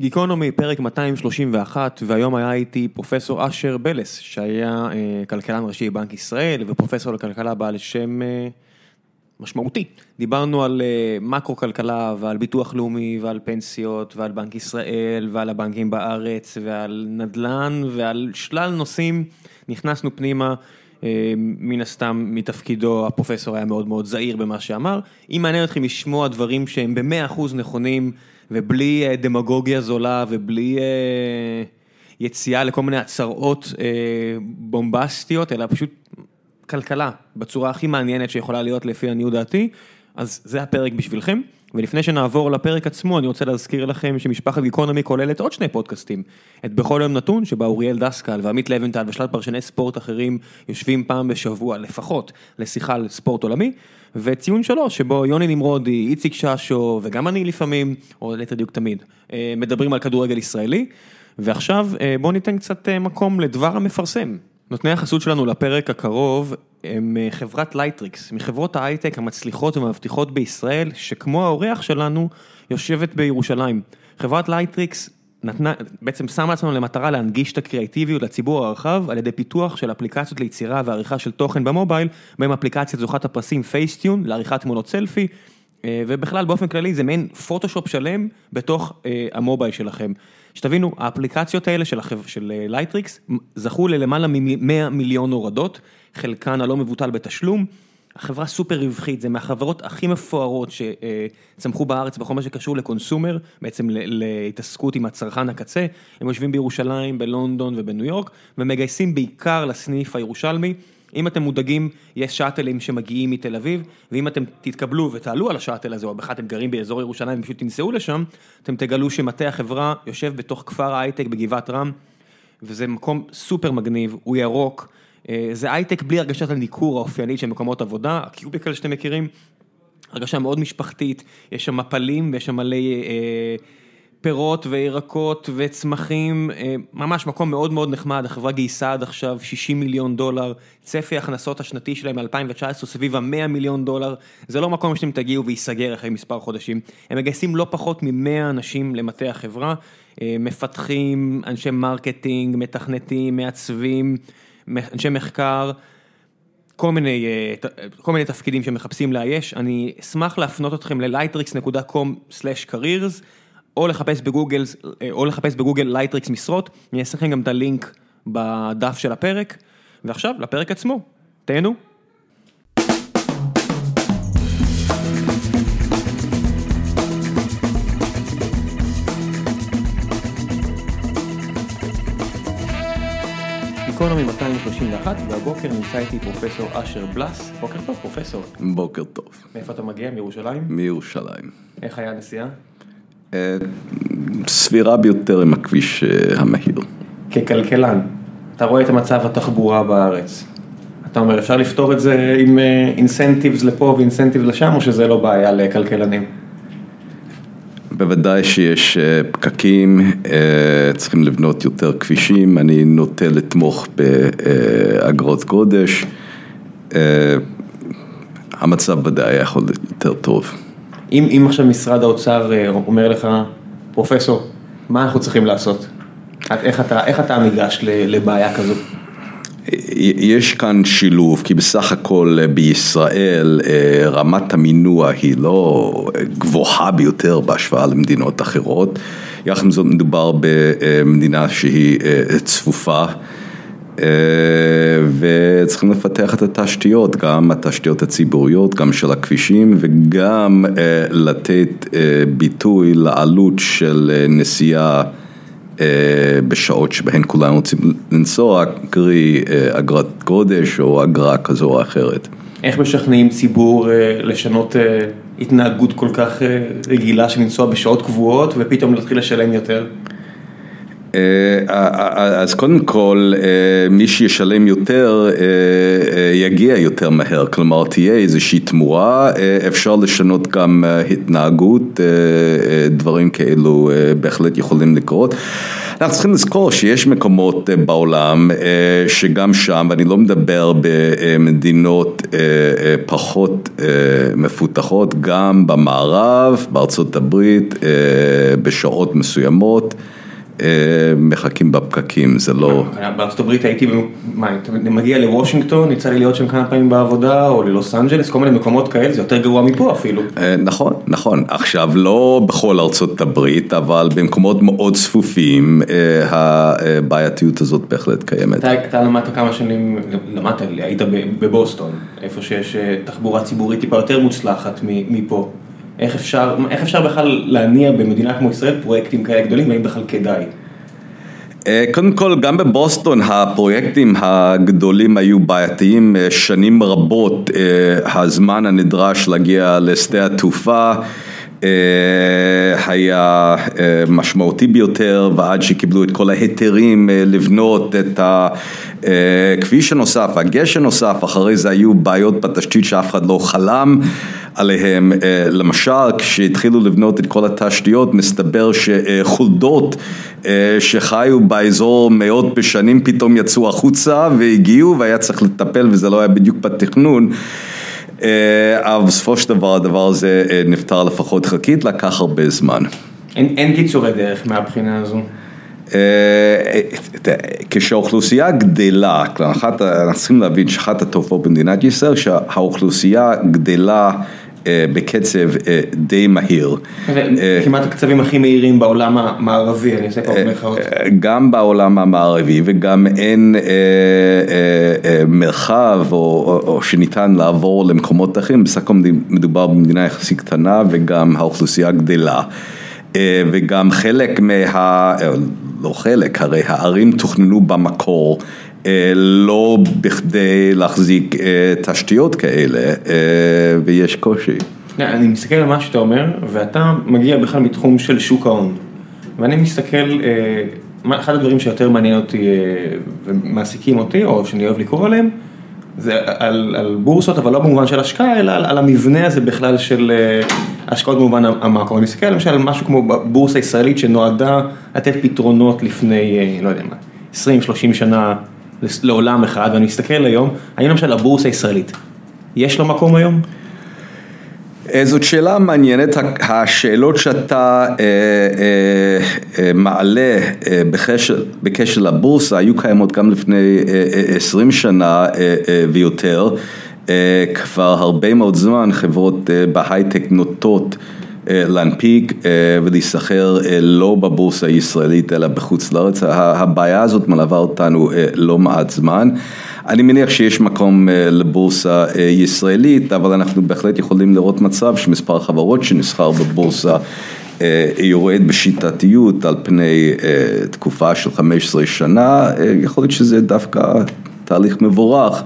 גיקונומי, פרק 231, והיום היה איתי פרופסור אשר בלס, שהיה אה, כלכלן ראשי בבנק ישראל ופרופסור לכלכלה בעל שם אה, משמעותי. דיברנו על אה, מקרו-כלכלה ועל ביטוח לאומי ועל פנסיות ועל בנק ישראל ועל הבנקים בארץ ועל נדל"ן ועל שלל נושאים. נכנסנו פנימה, אה, מן הסתם מתפקידו הפרופסור היה מאוד מאוד זהיר במה שאמר. אם מעניין אתכם לשמוע דברים שהם במאה אחוז נכונים ובלי אה, דמגוגיה זולה ובלי אה, יציאה לכל מיני הצהרות אה, בומבסטיות, אלא פשוט כלכלה בצורה הכי מעניינת שיכולה להיות לפי עניות דעתי, אז זה הפרק בשבילכם. ולפני שנעבור לפרק עצמו, אני רוצה להזכיר לכם שמשפחת גיקונומי כוללת עוד שני פודקאסטים. את בכל יום נתון, שבה אוריאל דסקל ועמית לבנטל ושלל פרשני ספורט אחרים יושבים פעם בשבוע לפחות לשיחה על ספורט עולמי, ויציע שלוש, שבו יוני נמרודי, איציק ששו וגם אני לפעמים, או ליתר דיוק תמיד, אה, מדברים על כדורגל ישראלי. ועכשיו אה, בואו ניתן קצת אה, מקום לדבר המפרסם. נותני החסות שלנו לפרק הקרוב הם חברת לייטריקס, מחברות ההייטק המצליחות ומבטיחות בישראל, שכמו האורח שלנו, יושבת בירושלים. חברת לייטריקס נתנה, בעצם שמה לעצמנו למטרה להנגיש את הקריאטיביות לציבור הרחב על ידי פיתוח של אפליקציות ליצירה ועריכה של תוכן במובייל, בהם אפליקציית זוכת הפרסים Facetune לעריכת תמונות סלפי, ובכלל באופן כללי זה מעין פוטושופ שלם בתוך המובייל שלכם. שתבינו, האפליקציות האלה של לייטריקס זכו ללמעלה מ-100 מיליון הורדות, חלקן הלא מבוטל בתשלום. החברה סופר רווחית, זה מהחברות הכי מפוארות שצמחו בארץ בכל מה שקשור ל consumer, בעצם להתעסקות עם הצרכן הקצה. הם יושבים בירושלים, בלונדון ובניו יורק, ומגייסים בעיקר לסניף הירושלמי. אם אתם מודאגים, יש שאטלים שמגיעים מתל אביב, ואם אתם תתקבלו ותעלו על השאטל הזה, או בכלל אתם גרים באזור ירושלים ופשוט תנסעו לשם, אתם תגלו שמטה החברה יושב בתוך כפר ההייטק בגבעת רם, וזה מקום סופר מגניב, הוא ירוק, זה הייטק בלי הרגשת הניכור האופיינית של מקומות עבודה, הקיוביקל שאתם מכירים, הרגשה מאוד משפחתית, יש שם מפלים ויש שם מלא... פירות וירקות וצמחים, ממש מקום מאוד מאוד נחמד, החברה גייסה עד עכשיו 60 מיליון דולר, צפי הכנסות השנתי שלהם מ-2019 סביב ה-100 מיליון דולר, זה לא מקום שאתם תגיעו וייסגר אחרי מספר חודשים, הם מגייסים לא פחות מ-100 אנשים למטה החברה, מפתחים, אנשי מרקטינג, מתכנתים, מעצבים, אנשי מחקר. כל מיני, כל מיני תפקידים שמחפשים לאייש, אני אשמח להפנות אתכם ל- lightricks.com/careers או לחפש בגוגל, או לחפש בגוגל לייטריקס משרות, אני אעשה לכם גם את הלינק בדף של הפרק, ועכשיו לפרק עצמו, תהנו. גיקונומי 231, והבוקר נמצא איתי פרופסור אשר בלס, בוקר טוב פרופסור. בוקר טוב. מאיפה אתה מגיע? מירושלים? מירושלים. איך היה הנסיעה? סבירה ביותר עם הכביש המהיר. ככלכלן, אתה רואה את המצב התחבורה בארץ, אתה אומר אפשר לפתור את זה עם אינסנטיבס לפה ואינסנטיבס לשם, או שזה לא בעיה לכלכלנים? בוודאי שיש פקקים, צריכים לבנות יותר כבישים, אני נוטה לתמוך באגרות גודש, המצב ודאי יכול להיות יותר טוב. אם עכשיו משרד האוצר אומר לך, פרופסור, מה אנחנו צריכים לעשות? איך אתה ניגש לבעיה כזו? יש כאן שילוב, כי בסך הכל בישראל רמת המינוע היא לא גבוהה ביותר בהשוואה למדינות אחרות, יחד עם זאת מדובר במדינה שהיא צפופה וצריכים לפתח את התשתיות, גם התשתיות הציבוריות, גם של הכבישים וגם לתת ביטוי לעלות של נסיעה בשעות שבהן כולנו רוצים לנסוע, קרי אגרת גודש או אגרה כזו או אחרת. איך משכנעים ציבור לשנות התנהגות כל כך רגילה של לנסוע בשעות קבועות ופתאום להתחיל לשלם יותר? אז קודם כל, מי שישלם יותר יגיע יותר מהר, כלומר תהיה איזושהי תמורה, אפשר לשנות גם התנהגות, דברים כאלו בהחלט יכולים לקרות. אנחנו צריכים לזכור שיש מקומות בעולם שגם שם, ואני לא מדבר במדינות פחות מפותחות, גם במערב, בארצות הברית, בשעות מסוימות. מחכים בפקקים, זה לא... בארצות הברית הייתי, מה, אתה מגיע לוושינגטון, יצא לי להיות שם כמה פעמים בעבודה, או ללוס אנג'לס, כל מיני מקומות כאלה, זה יותר גרוע מפה אפילו. נכון, נכון. עכשיו, לא בכל ארצות הברית, אבל במקומות מאוד צפופים, הבעייתיות הזאת בהחלט קיימת. אתה למדת כמה שנים, למדת, היית בבוסטון, איפה שיש תחבורה ציבורית טיפה יותר מוצלחת מפה. איך אפשר, איך אפשר בכלל להניע במדינה כמו ישראל פרויקטים כאלה גדולים, והאם בכלל כדאי? קודם כל, גם בבוסטון הפרויקטים הגדולים היו בעייתיים. שנים רבות, הזמן הנדרש להגיע לשדה התעופה היה משמעותי ביותר, ועד שקיבלו את כל ההיתרים לבנות את הכביש הנוסף, הגשר הנוסף, אחרי זה היו בעיות בתשתית שאף אחד לא חלם עליהם, למשל כשהתחילו לבנות את כל התשתיות, מסתבר שחולדות שחיו באזור מאות בשנים פתאום יצאו החוצה והגיעו והיה צריך לטפל וזה לא היה בדיוק בתכנון אבל בסופו של דבר הדבר הזה נפתר לפחות חלקית, לקח הרבה זמן. אין קיצורי דרך מהבחינה הזו? כשהאוכלוסייה גדלה, אנחנו צריכים להבין שאחת התופעות במדינת ישראל שהאוכלוסייה גדלה בקצב די מהיר. כמעט הקצבים הכי מהירים בעולם המערבי, אני עושה פה במרכאות. גם בעולם המערבי וגם אין מרחב או שניתן לעבור למקומות אחרים, בסך הכל מדובר במדינה יחסית קטנה וגם האוכלוסייה גדלה. וגם חלק מה... לא חלק, הרי הערים תוכננו במקור לא בכדי להחזיק תשתיות כאלה ויש קושי. אני מסתכל על מה שאתה אומר ואתה מגיע בכלל מתחום של שוק ההון ואני מסתכל, אחד הדברים שיותר מעניין אותי ומעסיקים אותי או שאני אוהב לקרוא עליהם זה על בורסות אבל לא במובן של השקעה אלא על המבנה הזה בכלל של השקעות במובן המקרו, אני מסתכל למשל על משהו כמו בורסה ישראלית שנועדה לתת פתרונות לפני, לא יודע מה, 20-30 שנה לעולם אחד ואני מסתכל היום, האם למשל הבורסה הישראלית, יש לו מקום היום? זאת שאלה מעניינת, השאלות שאתה מעלה בקשר לבורסה היו קיימות גם לפני 20 שנה ויותר, כבר הרבה מאוד זמן חברות בהייטק נוטות להנפיק ולהיסחר לא בבורסה הישראלית אלא בחוץ לארץ, הבעיה הזאת מלווה אותנו לא מעט זמן. אני מניח שיש מקום לבורסה ישראלית, אבל אנחנו בהחלט יכולים לראות מצב שמספר חברות שנסחר בבורסה יורד בשיטתיות על פני תקופה של 15 שנה, יכול להיות שזה דווקא תהליך מבורך.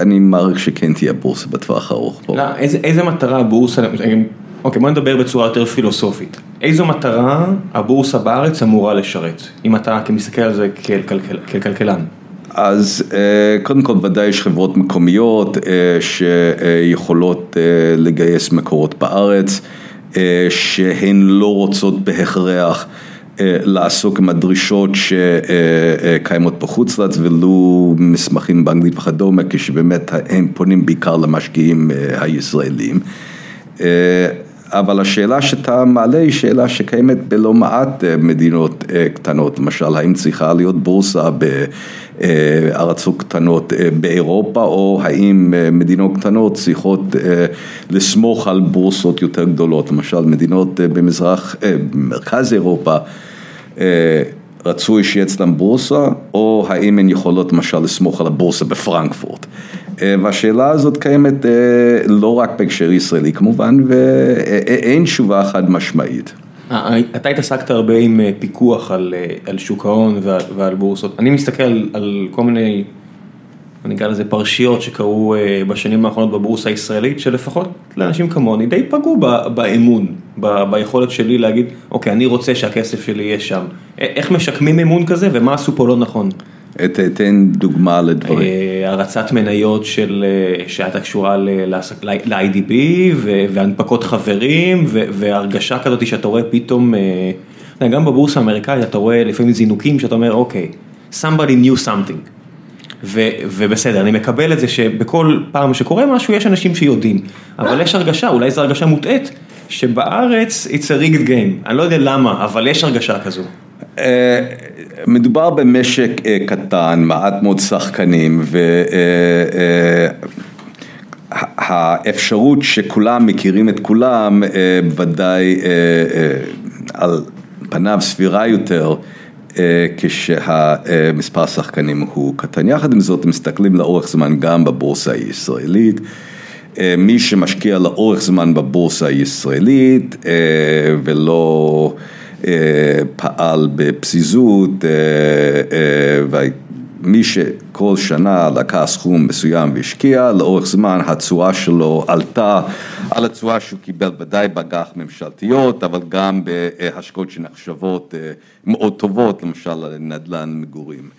אני מעריך שכן תהיה בורסה בטווח הארוך פה. איזה מטרה הבורסה, אוקיי בוא נדבר בצורה יותר פילוסופית, איזו מטרה הבורסה בארץ אמורה לשרת, אם אתה מסתכל על זה ככלכלן? אז קודם כל ודאי יש חברות מקומיות שיכולות לגייס מקורות בארץ, שהן לא רוצות בהכרח לעסוק עם הדרישות שקיימות בחוץ לארץ ולו מסמכים באנגלית וכדומה, כשבאמת הם פונים בעיקר למשקיעים הישראלים. אבל השאלה שאתה מעלה היא שאלה שקיימת בלא מעט מדינות קטנות, למשל האם צריכה להיות בורסה בארצות קטנות באירופה או האם מדינות קטנות צריכות לסמוך על בורסות יותר גדולות, למשל מדינות במזרח, במרכז אירופה רצוי שיהיה אצלם בורסה או האם הן יכולות למשל לסמוך על הבורסה בפרנקפורט. והשאלה הזאת קיימת לא רק בהקשר ישראלי כמובן ואין תשובה חד משמעית. אתה התעסקת הרבה עם פיקוח על שוק ההון ועל בורסות, אני מסתכל על כל מיני אני אקרא לזה פרשיות שקרו בשנים האחרונות בבורסה הישראלית, שלפחות לאנשים כמוני די פגעו באמון, ביכולת שלי להגיד, אוקיי, אני רוצה שהכסף שלי יהיה שם. איך משקמים אמון כזה ומה עשו פה לא נכון? תן דוגמה לדברים. הרצת מניות שהייתה קשורה ל-IDB והנפקות חברים והרגשה כזאת שאתה רואה פתאום, גם בבורסה האמריקאית אתה רואה לפעמים זינוקים שאתה אומר אוקיי, somebody knew something. ובסדר, אני מקבל את זה שבכל פעם שקורה משהו יש אנשים שיודעים, אבל יש הרגשה, אולי זו הרגשה מוטעית, שבארץ it's a rigged game, אני לא יודע למה, אבל יש הרגשה כזו. מדובר במשק קטן, מעט מאוד שחקנים, והאפשרות שכולם מכירים את כולם, בוודאי על פניו סבירה יותר, כשהמספר השחקנים הוא קטן. יחד עם זאת, מסתכלים לאורך זמן גם בבורסה הישראלית. מי שמשקיע לאורך זמן בבורסה הישראלית ולא פעל בפזיזות, ומי שכל שנה לקח סכום מסוים והשקיע, לאורך זמן התשואה שלו עלתה על התשואה שהוא קיבל ודאי באג"ח ממשלתיות, אבל גם בהשקעות שנחשבות מאוד טובות, למשל נדל"ן מגורים.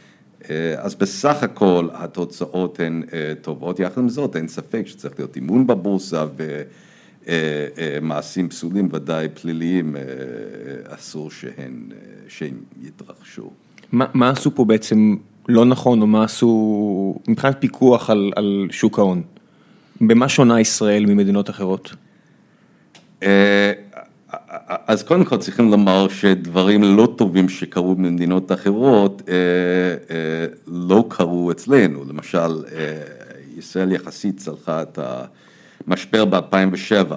אז בסך הכל התוצאות הן טובות, יחד עם זאת אין ספק שצריך להיות אימון בבורסה ומעשים פסולים ודאי פליליים אסור שהם יתרחשו. מה עשו פה בעצם לא נכון או מה עשו מבחינת פיקוח על שוק ההון? במה שונה ישראל ממדינות אחרות? אז קודם כל צריכים לומר שדברים לא טובים שקרו במדינות אחרות לא קרו אצלנו, למשל ישראל יחסית צלחה את המשבר ב-2007,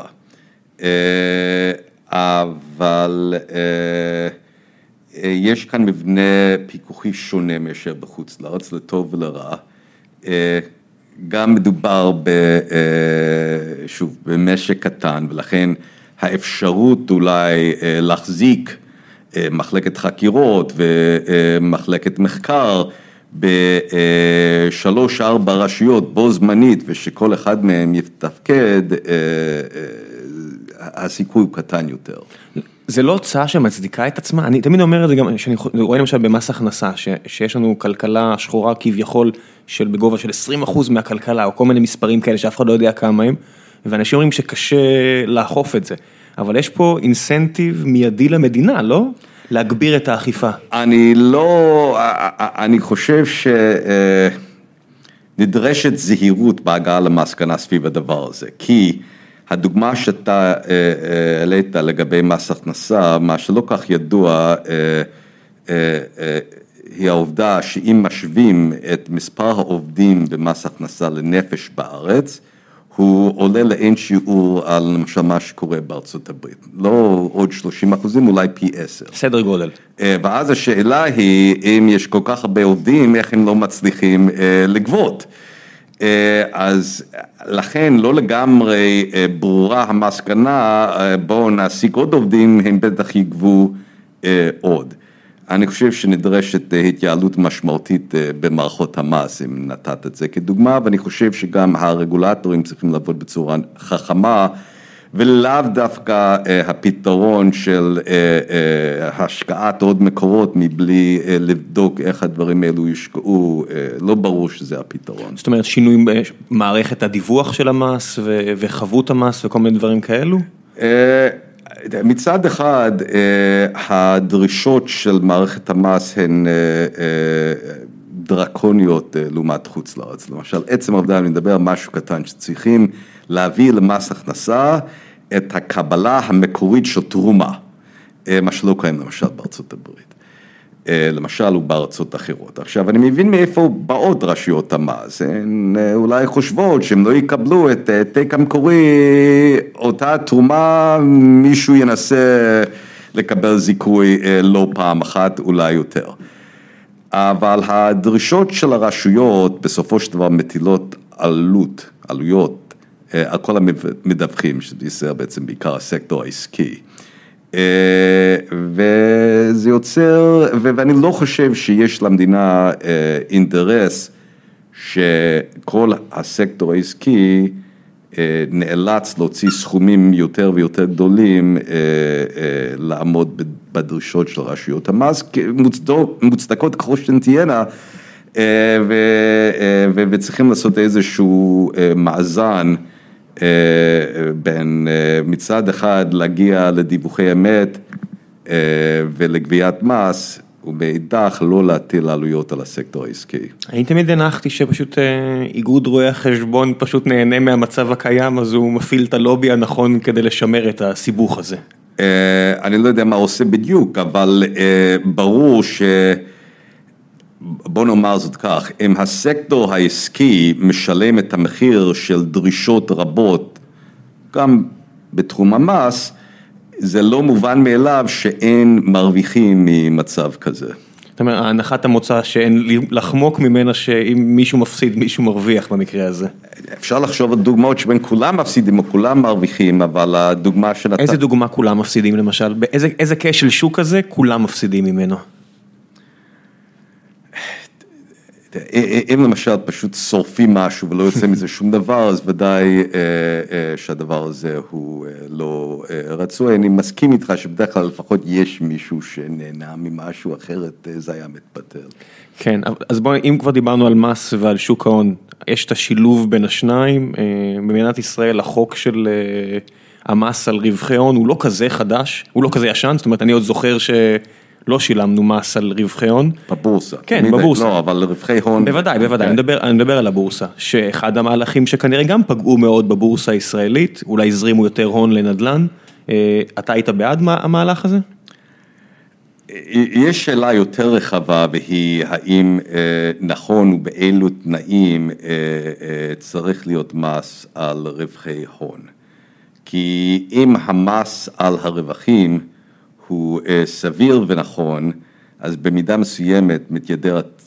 אבל יש כאן מבנה פיקוחי שונה מאשר בחוץ לארץ, לטוב ולרע, גם מדובר שוב במשק קטן ולכן האפשרות אולי להחזיק מחלקת חקירות ומחלקת מחקר בשלוש ארבע רשויות בו זמנית ושכל אחד מהם יתפקד, הסיכוי הוא קטן יותר. זה לא הוצאה שמצדיקה את עצמה, אני תמיד אומר את זה גם, שאני רואה למשל במס הכנסה, שיש לנו כלכלה שחורה כביכול של בגובה של 20% מהכלכלה או כל מיני מספרים כאלה שאף אחד לא יודע כמה הם, ואנשים אומרים שקשה לאכוף את זה, אבל יש פה אינסנטיב מיידי למדינה, לא? להגביר את האכיפה. אני לא, אני חושב שנדרשת זהירות בהגעה למסקנה סביב הדבר הזה, כי הדוגמה שאתה העלית לגבי מס הכנסה, מה שלא כך ידוע, היא העובדה שאם משווים את מספר העובדים במס הכנסה לנפש בארץ, הוא עולה לאין שיעור על למשל מה שקורה בארצות הברית, לא עוד 30 אחוזים, אולי פי עשר. סדר גודל. ואז השאלה היא, אם יש כל כך הרבה עובדים, איך הם לא מצליחים לגבות. אז לכן לא לגמרי ברורה המסקנה, בואו נעסיק עוד עובדים, הם בטח יגבו עוד. אני חושב שנדרשת התייעלות משמעותית במערכות המס, אם נתת את זה כדוגמה, ואני חושב שגם הרגולטורים צריכים לעבוד בצורה חכמה, ולאו דווקא הפתרון של השקעת עוד מקורות מבלי לבדוק איך הדברים האלו יושקעו, לא ברור שזה הפתרון. זאת אומרת שינוי במערכת הדיווח של המס וחבות המס וכל מיני דברים כאלו? מצד אחד, הדרישות של מערכת המס הן דרקוניות לעומת חוץ לארץ, למשל עצם העובדה, אני מדבר על משהו קטן, שצריכים להביא למס הכנסה את הקבלה המקורית של תרומה, מה שלא קיים למשל בארצות הברית, למשל ובארצות אחרות. עכשיו, אני מבין מאיפה באות רשויות המס, הן אולי חושבות שהן לא יקבלו את העתק המקורי, אותה תרומה, מישהו ינסה לקבל זיכוי לא פעם אחת, אולי יותר. אבל הדרישות של הרשויות בסופו של דבר מטילות עלות, עלויות, על כל המדווחים, שזה בעצם בעיקר הסקטור העסקי. וזה יוצר, ואני לא חושב שיש למדינה אינטרס שכל הסקטור העסקי נאלץ להוציא סכומים יותר ויותר גדולים לעמוד בדרישות של רשויות המס, מוצדקות ככל שהן תהיינה, וצריכים לעשות איזשהו מאזן בין מצד אחד להגיע לדיווחי אמת ולגביית מס, ומאידך לא להטיל עלויות על הסקטור העסקי. אני תמיד הנחתי שפשוט איגוד רואי החשבון פשוט נהנה מהמצב הקיים, אז הוא מפעיל את הלובי הנכון כדי לשמר את הסיבוך הזה. אני לא יודע מה עושה בדיוק, אבל ברור ש... בוא נאמר זאת כך, אם הסקטור העסקי משלם את המחיר של דרישות רבות, גם בתחום המס, זה לא מובן מאליו שאין מרוויחים ממצב כזה. זאת אומרת, הנחת המוצא שאין לחמוק ממנה שאם מישהו מפסיד, מישהו מרוויח במקרה הזה. אפשר לחשוב על דוגמאות שבין כולם מפסידים או כולם מרוויחים, אבל הדוגמה שנתת... איזה דוגמה כולם מפסידים למשל? איזה כשל שוק כזה כולם מפסידים ממנו? אם למשל פשוט שורפים משהו ולא יוצא מזה שום דבר, אז ודאי שהדבר הזה הוא לא רצוי. אני מסכים איתך שבדרך כלל לפחות יש מישהו שנהנה ממשהו, אחרת זה היה מתבטל. כן, אז בואי, אם כבר דיברנו על מס ועל שוק ההון, יש את השילוב בין השניים. במדינת ישראל החוק של המס על רווחי הון הוא לא כזה חדש, הוא לא כזה ישן, זאת אומרת, אני עוד זוכר ש... לא שילמנו מס על רווחי הון. בבורסה. כן, בבורסה. לא, אבל רווחי הון. בוודאי, בוודאי, אני מדבר על הבורסה, שאחד המהלכים שכנראה גם פגעו מאוד בבורסה הישראלית, אולי הזרימו יותר הון לנדל"ן, אתה היית בעד המהלך הזה? יש שאלה יותר רחבה והיא האם נכון ובאילו תנאים צריך להיות מס על רווחי הון. כי אם המס על הרווחים הוא סביר ונכון, אז במידה מסוימת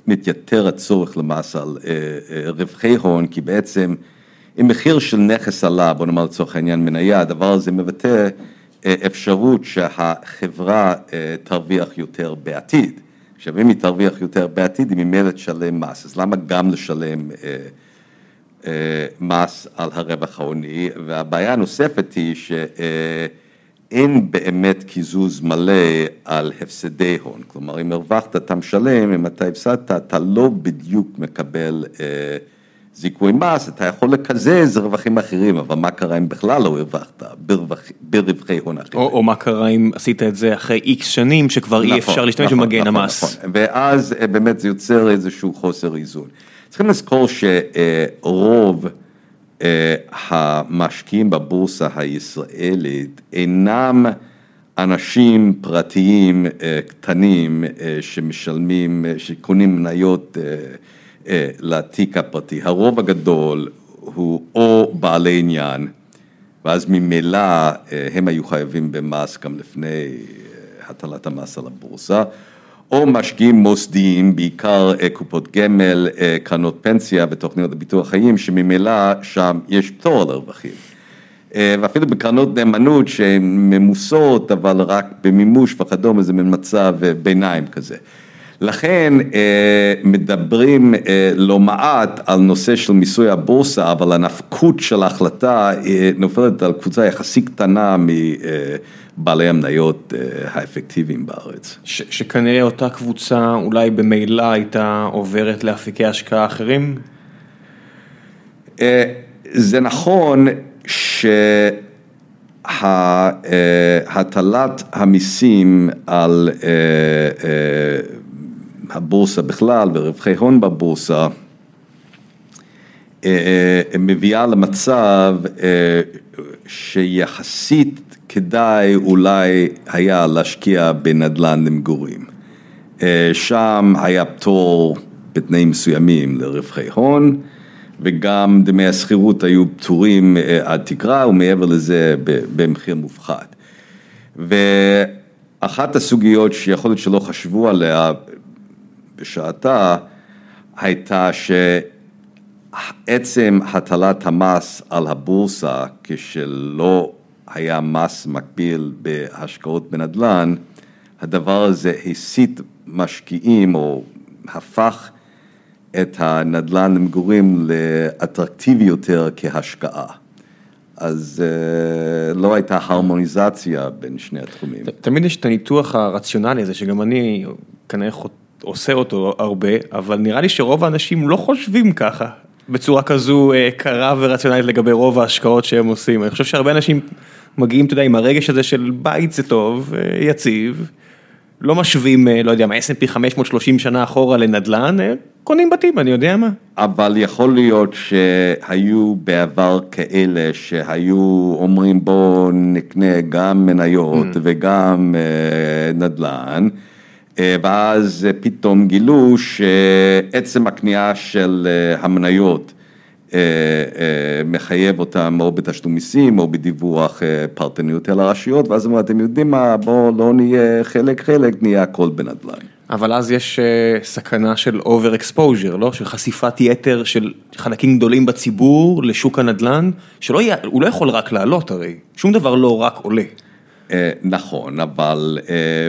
מתייתר הצורך למס על רווחי הון, כי בעצם אם מחיר של נכס עלה, בוא נאמר לצורך העניין מניה, הדבר הזה מבטא אפשרות שהחברה תרוויח יותר בעתיד. עכשיו אם היא תרוויח יותר בעתיד, היא ממילא תשלם מס, אז למה גם לשלם מס על הרווח ההוני? והבעיה הנוספת היא ש... אין באמת קיזוז מלא על הפסדי הון, כלומר אם הרווחת אתה משלם, אם אתה הפסדת אתה לא בדיוק מקבל זיכוי מס, אתה יכול לקזז רווחים אחרים, אבל מה קרה אם בכלל לא הרווחת ברווחי הון אחרים. או מה קרה אם עשית את זה אחרי איקס שנים שכבר אי אפשר להשתמש במגן המס. ואז באמת זה יוצר איזשהו חוסר איזון. צריכים לזכור שרוב המשקיעים בבורסה הישראלית אינם אנשים פרטיים קטנים שמשלמים, שקונים מניות לתיק הפרטי, הרוב הגדול הוא או בעלי עניין ואז ממילא הם היו חייבים במס גם לפני הטלת המס על הבורסה או משקיעים מוסדיים, בעיקר קופות גמל, קרנות פנסיה ותוכניות הביטוח חיים, שממילא שם יש פטור על הרווחים. ואפילו בקרנות נאמנות שהן ממוסות, אבל רק במימוש וכדומה, זה מין מצב ביניים כזה. לכן מדברים לא מעט על נושא של מיסוי הבורסה, אבל הנפקות של ההחלטה נופלת על קבוצה יחסית קטנה מבעלי המניות האפקטיביים בארץ. שכנראה אותה קבוצה אולי במילא הייתה עוברת לאפיקי השקעה אחרים? זה נכון שהטלת המיסים על הבורסה בכלל ורווחי הון בבורסה מביאה למצב שיחסית כדאי אולי היה להשקיע בנדל"ן למגורים. שם היה פטור בתנאים מסוימים לרווחי הון וגם דמי השכירות היו פטורים עד תקרה ומעבר לזה במחיר מופחת. ואחת הסוגיות שיכול להיות שלא חשבו עליה בשעתה הייתה שעצם הטלת המס על הבורסה כשלא היה מס מקביל בהשקעות בנדל"ן, הדבר הזה הסיט משקיעים או הפך את הנדל"ן למגורים לאטרקטיבי יותר כהשקעה. אז uh, לא הייתה הרמוניזציה בין שני התחומים. תמיד יש את הניתוח הרציונלי הזה, שגם אני כנראה עושה אותו הרבה, אבל נראה לי שרוב האנשים לא חושבים ככה, בצורה כזו uh, קרה ורציונלית לגבי רוב ההשקעות שהם עושים. אני חושב שהרבה אנשים מגיעים, אתה יודע, עם הרגש הזה של בית זה טוב, uh, יציב. לא משווים, לא יודע מה, S&P 530 שנה אחורה לנדל"ן, קונים בתים, אני יודע מה. אבל יכול להיות שהיו בעבר כאלה שהיו אומרים בואו נקנה גם מניות mm. וגם נדל"ן, ואז פתאום גילו שעצם הקנייה של המניות אה, אה, מחייב אותם או בתשלום מיסים או בדיווח אה, פרטני יותר לרשויות, ואז אמרו, אתם יודעים מה, בואו לא נהיה חלק חלק, נהיה הכל בנדל"ן. אבל אז יש סכנה של over exposure, לא? של חשיפת יתר של חלקים גדולים בציבור לשוק הנדל"ן, שהוא לא יכול רק לעלות הרי, שום דבר לא רק עולה. נכון, אבל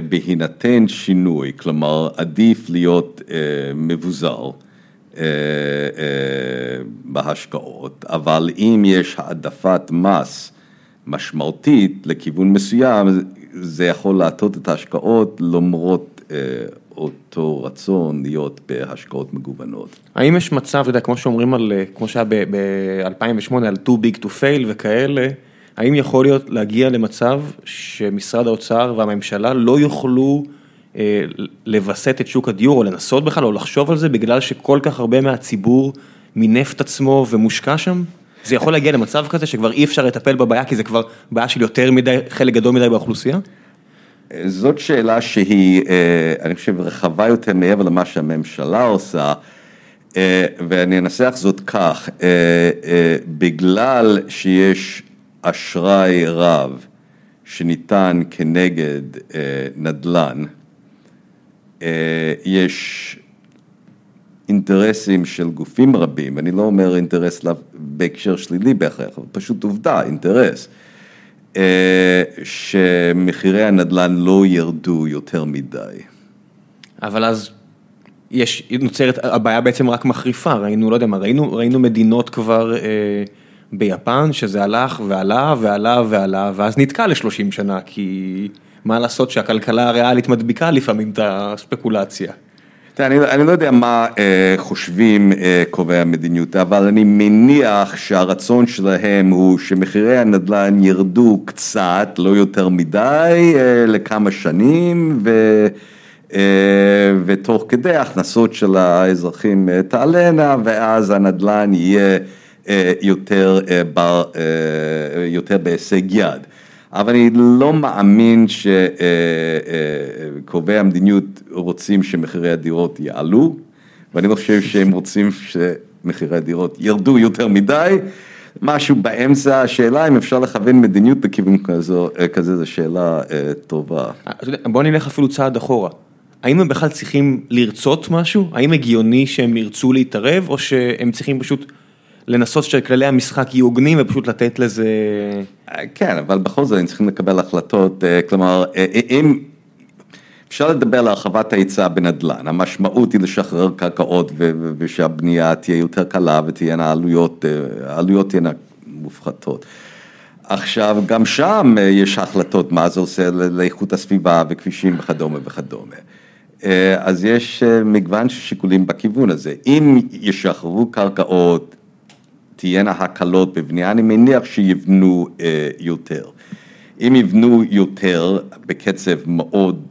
בהינתן שינוי, כלומר עדיף להיות מבוזר. אה, אה, בהשקעות, אבל אם יש העדפת מס משמעותית לכיוון מסוים, זה יכול להטות את ההשקעות למרות אה, אותו רצון להיות בהשקעות מגוונות. האם יש מצב, אתה יודע, כמו שאומרים על, כמו שהיה ב-2008 על too big to fail וכאלה, האם יכול להיות להגיע למצב שמשרד האוצר והממשלה לא יוכלו אה, לווסת את שוק הדיור או לנסות בכלל או לחשוב על זה בגלל שכל כך הרבה מהציבור מינף את עצמו ומושקע שם? זה יכול להגיע למצב כזה שכבר אי אפשר לטפל בבעיה כי זה כבר בעיה של יותר מדי, חלק גדול מדי באוכלוסייה? זאת שאלה שהיא, אה, אני חושב, רחבה יותר מעבר למה שהממשלה עושה, אה, ואני אנסח זאת כך, בגלל שיש אשראי רב שניתן כנגד נדל"ן, אה, יש אינטרסים של גופים רבים, אני לא אומר אינטרס בהקשר שלילי בהכרח, אבל פשוט עובדה, אינטרס, אה, שמחירי הנדל"ן לא ירדו יותר מדי. אבל אז יש, נוצרת, הבעיה בעצם רק מחריפה, ראינו, לא יודע מה, ראינו, ראינו מדינות כבר אה, ביפן, שזה הלך ועלה ועלה ועלה, ואז נתקע לשלושים שנה, כי... מה לעשות שהכלכלה הריאלית מדביקה לפעמים את הספקולציה. אני, אני לא יודע מה אה, חושבים אה, קובעי המדיניות, אבל אני מניח שהרצון שלהם הוא שמחירי הנדל"ן ירדו קצת, לא יותר מדי, אה, לכמה שנים, ו, אה, ותוך כדי הכנסות של האזרחים אה, תעלנה, ואז הנדל"ן יהיה יותר, אה, בר, אה, יותר בהישג יד. אבל אני לא מאמין שקובעי המדיניות רוצים שמחירי הדירות יעלו, ואני לא חושב שהם רוצים שמחירי הדירות ירדו יותר מדי. משהו באמצע, השאלה אם אפשר לכוון מדיניות בכיוון כזו, כזה, זו שאלה טובה. בוא נלך אפילו צעד אחורה. האם הם בכלל צריכים לרצות משהו? האם הגיוני שהם ירצו להתערב, או שהם צריכים פשוט לנסות שכללי המשחק יהיו הוגנים ופשוט לתת לזה... כן, אבל בכל זאת הם צריכים לקבל החלטות, אה, כלומר, אה, אה, אם... אפשר לדבר על הרחבת ההיצע בנדל"ן, המשמעות היא לשחרר קרקעות ושהבנייה תהיה יותר קלה ותהיינה עלויות, העלויות תהיינה מופחתות. עכשיו, גם שם יש החלטות מה זה עושה לאיכות הסביבה וכבישים וכדומה וכדומה. אז יש מגוון של שיקולים בכיוון הזה. אם ישחררו קרקעות תהיינה הקלות בבנייה, אני מניח שיבנו אה, יותר. אם יבנו יותר בקצב מאוד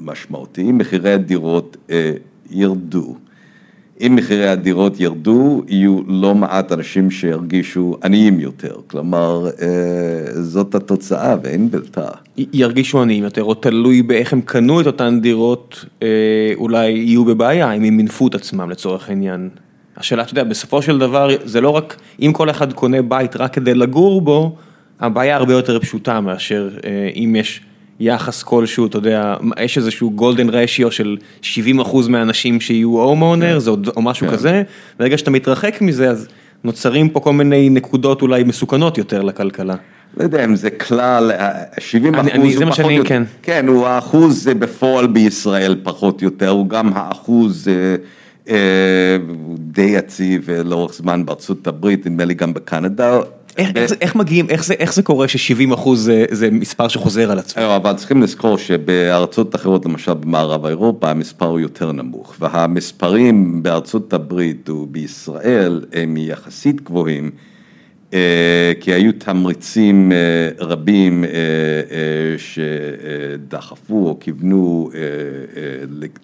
משמעותי, מחירי הדירות אה, ירדו. אם מחירי הדירות ירדו, יהיו לא מעט אנשים שירגישו עניים יותר, כלומר, אה, זאת התוצאה ואין בלתה. ירגישו עניים יותר, או תלוי באיך הם קנו את אותן דירות, אה, אולי יהיו בבעיה, אם הם מינפו את עצמם לצורך העניין. השאלה, אתה יודע, בסופו של דבר, זה לא רק, אם כל אחד קונה בית רק כדי לגור בו, הבעיה הרבה יותר פשוטה מאשר אה, אם יש יחס כלשהו, אתה יודע, יש איזשהו גולדן רשיו של 70 אחוז מהאנשים שיהיו הום אונר, זה או משהו כן. כזה, ברגע שאתה מתרחק מזה, אז נוצרים פה כל מיני נקודות אולי מסוכנות יותר לכלכלה. לא יודע אם זה כלל, 70 אני, אחוז אני, הוא פחות שאני, יותר, כן. כן, הוא האחוז בפועל בישראל פחות יותר, הוא גם האחוז הוא די יציב לאורך זמן בארצות הברית, נדמה לי גם בקנדה. איך מגיעים, איך זה קורה ש-70 אחוז זה מספר שחוזר על עצמו? אבל צריכים לזכור שבארצות אחרות, למשל במערב אירופה, המספר הוא יותר נמוך, והמספרים בארצות הברית ובישראל הם יחסית גבוהים, כי היו תמריצים רבים שדחפו או כיוונו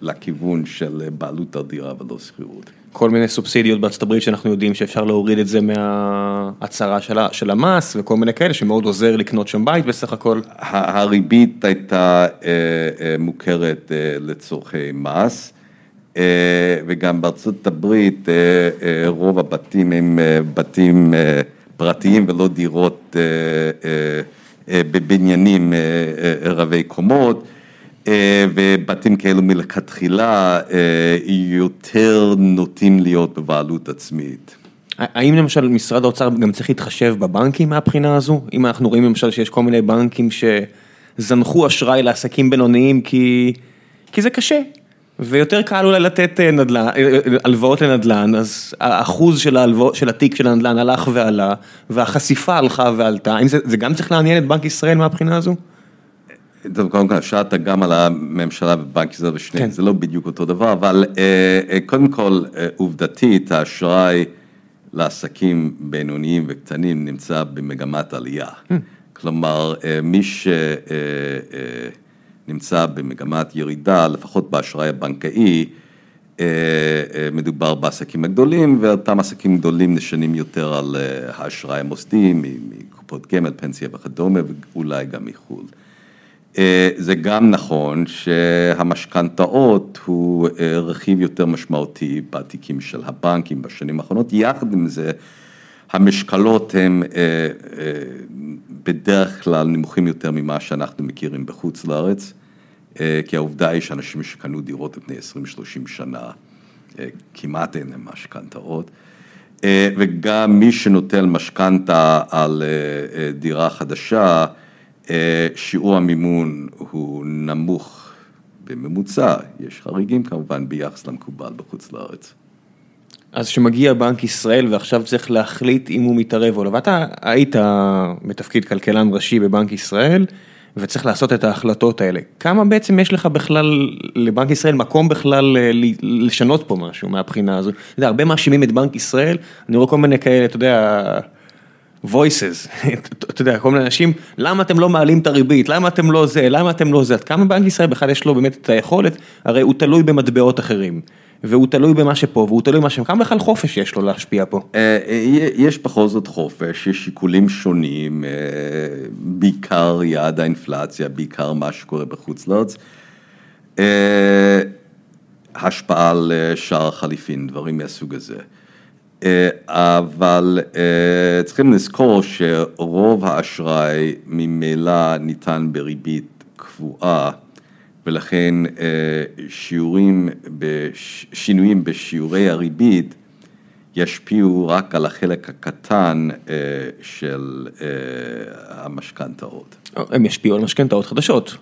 לכיוון של בעלות על דירה ולא שכירות. כל מיני סובסידיות בארצות הברית שאנחנו יודעים שאפשר להוריד את זה מההצהרה של המס וכל מיני כאלה שמאוד עוזר לקנות שם בית בסך הכל. הריבית הייתה מוכרת לצורכי מס וגם בארצות הברית רוב הבתים הם בתים פרטיים ולא דירות בבניינים רבי קומות. ובתים כאלו מלכתחילה יותר נוטים להיות בבעלות עצמית. האם למשל משרד האוצר גם צריך להתחשב בבנקים מהבחינה הזו? אם אנחנו רואים למשל שיש כל מיני בנקים שזנחו אשראי לעסקים בינוניים כי זה קשה. ויותר קל אולי לתת הלוואות לנדל"ן, אז האחוז של התיק של הנדל"ן הלך ועלה, והחשיפה הלכה ועלתה, האם זה גם צריך לעניין את בנק ישראל מהבחינה הזו? קודם כל שאלת גם על הממשלה ובנק ישראל ושניהם, זה לא בדיוק אותו דבר, אבל קודם כל עובדתית האשראי לעסקים בינוניים וקטנים נמצא במגמת עלייה. כלומר מי שנמצא במגמת ירידה, לפחות באשראי הבנקאי, מדובר בעסקים הגדולים, ואותם עסקים גדולים נשענים יותר על האשראי המוסדי, מקופות גמל, פנסיה וכדומה, ואולי גם מחו"ל. זה גם נכון שהמשכנתאות הוא רכיב יותר משמעותי בתיקים של הבנקים בשנים האחרונות, יחד עם זה המשקלות הם בדרך כלל נמוכים יותר ממה שאנחנו מכירים בחוץ לארץ, כי העובדה היא שאנשים שקנו דירות לפני 20-30 שנה, כמעט אין להם משכנתאות, וגם מי שנוטל משכנתה על דירה חדשה, שיעור המימון הוא נמוך בממוצע, יש חריגים כמובן ביחס למקובל בחוץ לארץ. אז שמגיע בנק ישראל ועכשיו צריך להחליט אם הוא מתערב או לא, ואתה היית בתפקיד כלכלן ראשי בבנק ישראל וצריך לעשות את ההחלטות האלה, כמה בעצם יש לך בכלל לבנק ישראל מקום בכלל לשנות פה משהו מהבחינה הזו, אתה יודע, הרבה מאשימים את בנק ישראל, אני רואה כל מיני כאלה, אתה יודע, voices, אתה יודע, כל מיני אנשים, למה אתם לא מעלים את הריבית, למה אתם לא זה, למה אתם לא זה, עד כמה בנק ישראל בכלל יש לו באמת את היכולת, הרי הוא תלוי במטבעות אחרים, והוא תלוי במה שפה, והוא תלוי במה שם, כמה בכלל חופש יש לו להשפיע פה? יש בכל זאת חופש, יש שיקולים שונים, בעיקר יעד האינפלציה, בעיקר מה שקורה בחוץ לארץ, השפעה על שער החליפין, דברים מהסוג הזה. אבל צריכים לזכור שרוב האשראי ממילא ניתן בריבית קבועה, ולכן שיעורים, שינויים בשיעורי הריבית ישפיעו רק על החלק הקטן של המשכנתאות. הם ישפיעו על משכנתאות חדשות.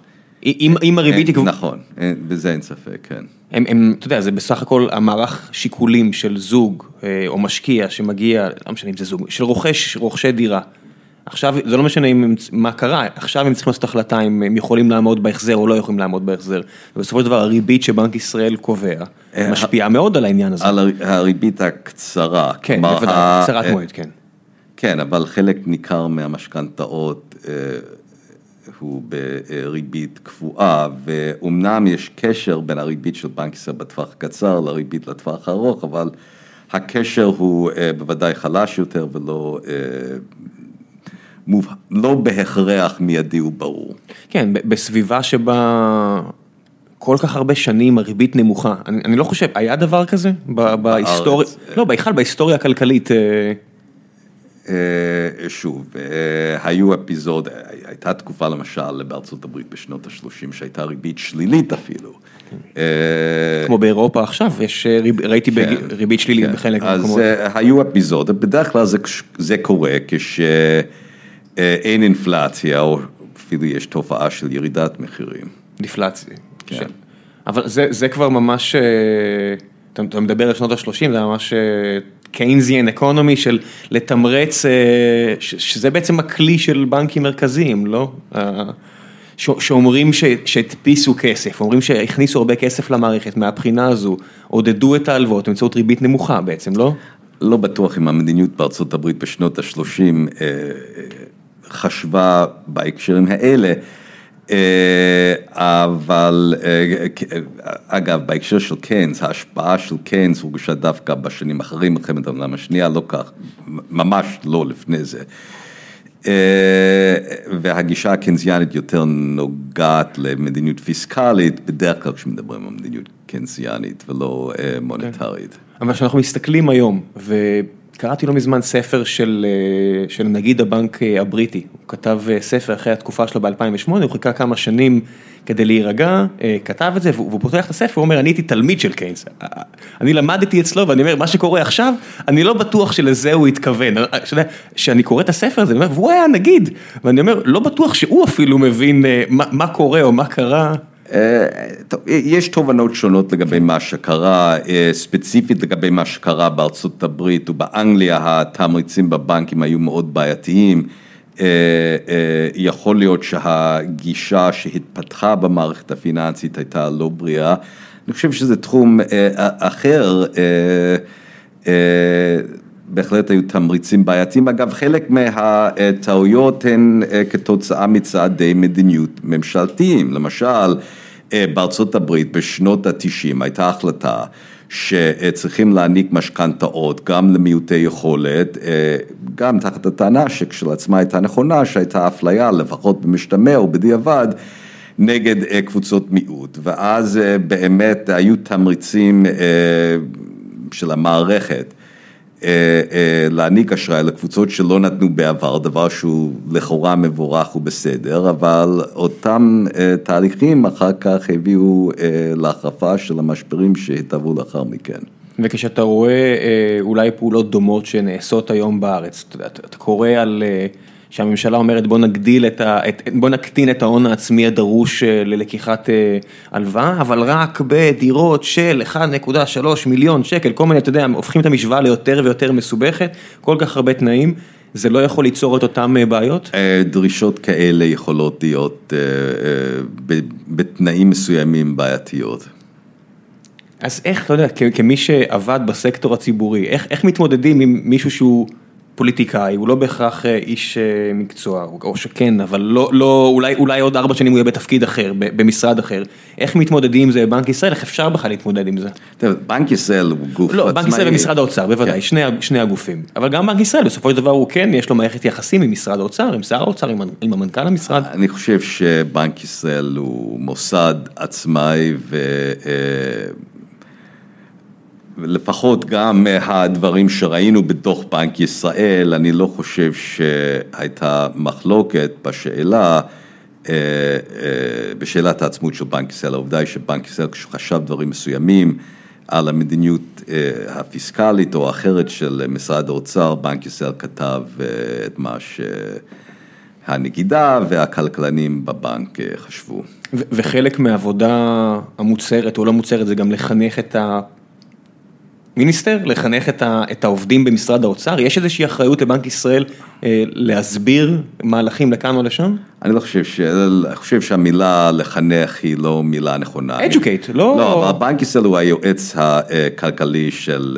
אם הריבית היא קבועה. נכון, בזה אין ספק, כן. הם, אתה יודע, זה בסך הכל המערך שיקולים של זוג או משקיע שמגיע, לא משנה אם זה זוג, של רוכש, רוכשי דירה. עכשיו, זה לא משנה מה קרה, עכשיו הם צריכים לעשות החלטה אם הם יכולים לעמוד בהחזר או לא יכולים לעמוד בהחזר. ובסופו של דבר הריבית שבנק ישראל קובע, משפיעה מאוד על העניין הזה. על הריבית הקצרה. כן, בוודאי, קצרת מועד, כן. כן, אבל חלק ניכר מהמשכנתאות הוא בריבית קבועה, ואומנם יש קשר בין הריבית של בנק ישראל בטווח הקצר לריבית לטווח הארוך, אבל הקשר הוא בוודאי חלש יותר ולא לא בהכרח מיידי וברור. כן, בסביבה שבה כל כך הרבה שנים הריבית נמוכה, אני לא חושב, היה דבר כזה בהיסטוריה, לא, בכלל בהיסטוריה הכלכלית. שוב, היו אפיזוד, הייתה תקופה למשל בארצות הברית בשנות ה-30 שהייתה ריבית שלילית אפילו. כמו באירופה עכשיו, ראיתי ריבית שלילית בחלק מהמקומות. אז היו אפיזוד, בדרך כלל זה קורה כשאין אינפלציה או אפילו יש תופעה של ירידת מחירים. דיפלציה. כן. אבל זה כבר ממש... אתה מדבר על שנות ה-30, זה ממש קיינזיאן אקונומי של לתמרץ, שזה בעצם הכלי של בנקים מרכזיים, לא? שאומרים שהדפיסו כסף, אומרים שהכניסו הרבה כסף למערכת מהבחינה הזו, עודדו את ההלוואות באמצעות ריבית נמוכה בעצם, לא? לא בטוח אם המדיניות בארצות הברית בשנות ה-30 חשבה בהקשרים האלה. אבל אגב, בהקשר של קיינס, ההשפעה של קיינס הורגשה דווקא בשנים אחרים, מלחמת העולם השנייה, לא כך, ממש לא לפני זה. והגישה הקיינסיאנית יותר נוגעת למדיניות פיסקלית, בדרך כלל כשמדברים על מדיניות קיינסיאנית ולא מוניטרית. אבל כשאנחנו מסתכלים היום, וקראתי לא מזמן ספר של נגיד הבנק הבריטי, הוא כתב ספר אחרי התקופה שלו ב-2008, הוא חיכה כמה שנים כדי להירגע, כתב את זה, והוא פותח את הספר, הוא אומר, אני הייתי תלמיד של קיינס, אני למדתי אצלו, ואני אומר, מה שקורה עכשיו, אני לא בטוח שלזה הוא התכוון, כשאני קורא את הספר הזה, והוא היה נגיד, ואני אומר, לא בטוח שהוא אפילו מבין מה קורה או מה קרה. יש תובנות שונות לגבי מה שקרה, ספציפית לגבי מה שקרה בארצות הברית ובאנגליה, התמריצים בבנקים היו מאוד בעייתיים. יכול להיות שהגישה שהתפתחה במערכת הפיננסית הייתה לא בריאה. אני חושב שזה תחום אחר, בהחלט היו תמריצים בעייתיים. אגב, חלק מהטעויות הן כתוצאה מצעדי מדיניות ממשלתיים. למשל, בארצות הברית בשנות התשעים הייתה החלטה שצריכים להעניק משכנתאות גם למיעוטי יכולת, גם תחת הטענה שכשלעצמה הייתה נכונה, שהייתה אפליה לפחות במשתמע או בדיעבד נגד קבוצות מיעוט. ואז באמת היו תמריצים של המערכת. להעניק אשראי לקבוצות שלא נתנו בעבר, דבר שהוא לכאורה מבורך ובסדר, אבל אותם תהליכים אחר כך הביאו להחרפה של המשברים שהתהוו לאחר מכן. וכשאתה רואה אולי פעולות דומות שנעשות היום בארץ, אתה קורא על שהממשלה אומרת בוא נגדיל את ה... בוא נקטין את ההון העצמי הדרוש ללקיחת הלוואה, אבל רק בדירות של 1.3 מיליון שקל, כל מיני, אתה יודע, הופכים את המשוואה ליותר ויותר מסובכת, כל כך הרבה תנאים, זה לא יכול ליצור את אותם בעיות? דרישות כאלה יכולות להיות בתנאים מסוימים בעייתיות. אז איך, אתה יודע, כמי שעבד בסקטור הציבורי, איך מתמודדים עם מישהו שהוא פוליטיקאי, הוא לא בהכרח איש מקצוע, או שכן, אבל לא, אולי עוד ארבע שנים הוא יהיה בתפקיד אחר, במשרד אחר. איך מתמודדים עם זה בבנק ישראל, איך אפשר בכלל להתמודד עם זה? בנק ישראל הוא גוף עצמאי. לא, בנק ישראל ומשרד האוצר, בוודאי, שני הגופים. אבל גם בנק ישראל, בסופו של דבר הוא כן, יש לו מערכת יחסים עם משרד האוצר, עם שר האוצר, עם המנכ"ל המשרד. אני חושב שבנק ישראל הוא מוסד עצמאי ו... לפחות גם מהדברים שראינו בתוך בנק ישראל, אני לא חושב שהייתה מחלוקת בשאלה, בשאלת העצמות של בנק ישראל, העובדה היא שבנק ישראל כשהוא חשב דברים מסוימים על המדיניות הפיסקלית או האחרת של משרד האוצר, בנק ישראל כתב את מה שהנגידה והכלכלנים בבנק חשבו. וחלק מהעבודה המוצהרת או לא מוצהרת זה גם לחנך את ה... מיניסטר, לחנך את העובדים במשרד האוצר, יש איזושהי אחריות לבנק ישראל להסביר מהלכים לכאן או לשם? אני לא חושב, אני חושב שהמילה לחנך היא לא מילה נכונה. educate, לא... לא, אבל בנק ישראל הוא היועץ הכלכלי של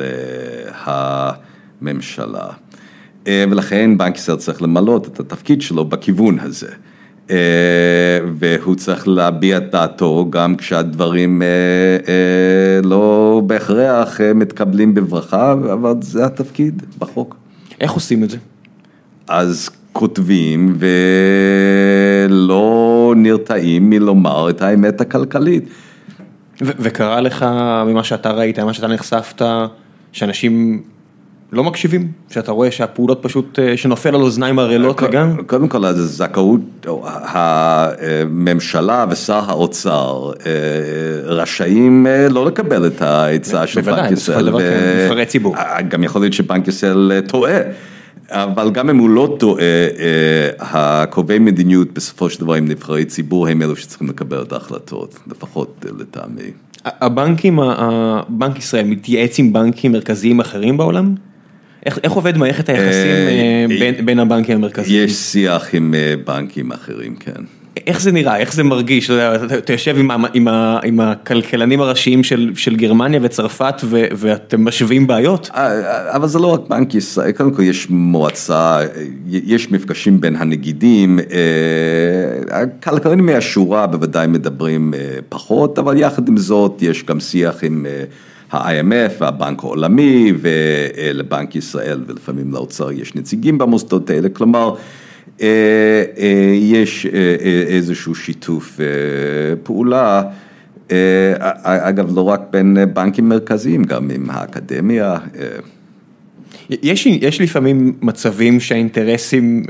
הממשלה, ולכן בנק ישראל צריך למלות את התפקיד שלו בכיוון הזה. והוא צריך להביע את דעתו גם כשהדברים לא בהכרח מתקבלים בברכה, אבל זה התפקיד בחוק. איך עושים את זה? אז כותבים ולא נרתעים מלומר את האמת הכלכלית. וקרה לך ממה שאתה ראית, ממה שאתה נחשפת, שאנשים... לא מקשיבים? שאתה רואה שהפעולות פשוט, שנופל על אוזניים ערלות לגמרי? קודם כל, הזכאות, הממשלה ושר האוצר רשאים לא לקבל את העצה של בנק ישראל. בוודאי, נבחרי ציבור. גם יכול להיות שבנק ישראל טועה, אבל גם אם הוא לא טועה, הקובעי מדיניות בסופו של דבר עם נבחרי ציבור הם אלו שצריכים לקבל את ההחלטות, לפחות לטעמי. הבנקים, בנק ישראל מתייעץ עם בנקים מרכזיים אחרים בעולם? איך, איך עובד מערכת היחסים בין, בין הבנקים המרכזיים? יש שיח עם בנקים אחרים, כן. איך זה נראה, איך זה מרגיש, אתה יושב עם עם, עם הכלכלנים הראשיים של של גרמניה וצרפת ואתם משווים בעיות? אבל זה לא רק בנק ישראל, קודם כל יש מועצה, יש מפגשים בין הנגידים, הכלכלנים מהשורה בוודאי מדברים פחות, אבל יחד עם זאת יש גם שיח עם ה-IMF והבנק העולמי ולבנק ישראל ולפעמים לאוצר יש נציגים במוסדות האלה, כלומר יש איזשהו שיתוף פעולה, אגב לא רק בין בנקים מרכזיים, גם עם האקדמיה. יש יש לפעמים מצבים שהאינטרסים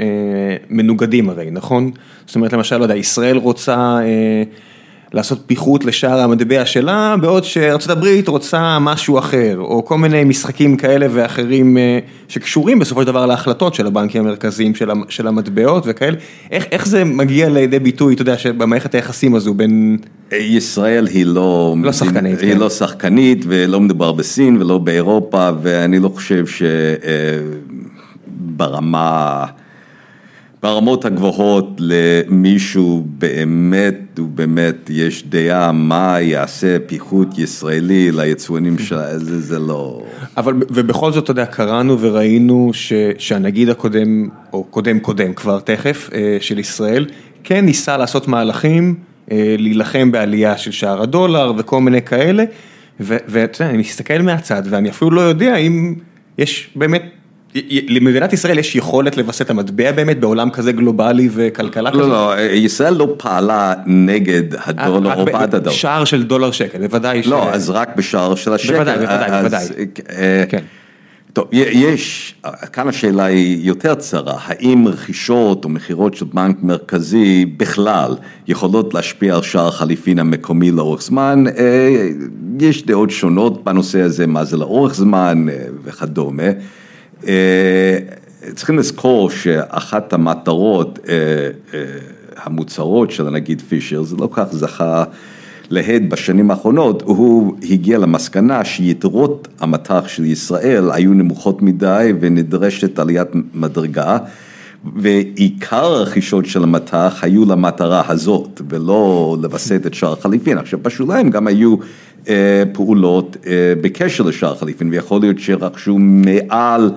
מנוגדים הרי, נכון? זאת אומרת למשל, לא יודע, ישראל רוצה לעשות פיחות לשער המטבע שלה, בעוד שארה"ב רוצה משהו אחר, או כל מיני משחקים כאלה ואחרים שקשורים בסופו של דבר להחלטות של הבנקים המרכזיים של המטבעות וכאלה, איך איך זה מגיע לידי ביטוי, אתה יודע, במערכת היחסים הזו בין... ישראל היא לא... לא שחקנית. היא לא שחקנית ולא מדובר בסין ולא באירופה, ואני לא חושב שברמה... ברמות הגבוהות למישהו באמת, ובאמת יש דעה מה יעשה פיחות ישראלי ליצואנים של זה, זה לא... אבל ובכל זאת, אתה יודע, קראנו וראינו שהנגיד הקודם, או קודם קודם כבר תכף, של ישראל, כן ניסה לעשות מהלכים, להילחם בעלייה של שער הדולר וכל מיני כאלה, ואתה יודע, אני מסתכל מהצד ואני אפילו לא יודע אם יש באמת... למדינת ישראל יש יכולת לווסת את המטבע באמת בעולם כזה גלובלי וכלכלה כזאת? לא, לא, ישראל לא פעלה נגד הדולר או בעד הדולר. שער של דולר שקל, בוודאי. לא, אז רק בשער של השקל. בוודאי, בוודאי, בוודאי. כן. טוב, יש, כאן השאלה היא יותר צרה, האם רכישות או מכירות של בנק מרכזי בכלל יכולות להשפיע על שער החליפין המקומי לאורך זמן, יש דעות שונות בנושא הזה, מה זה לאורך זמן וכדומה. צריכים לזכור שאחת המטרות המוצהרות של הנגיד פישר, זה לא כך זכה להד בשנים האחרונות, הוא הגיע למסקנה שיתרות המטח של ישראל היו נמוכות מדי ונדרשת עליית מדרגה. ועיקר הרכישות של המטח היו למטרה הזאת, ולא לווסת את שער החליפין. עכשיו, בשוליים גם היו פעולות בקשר לשער החליפין, ויכול להיות שרכשו מעל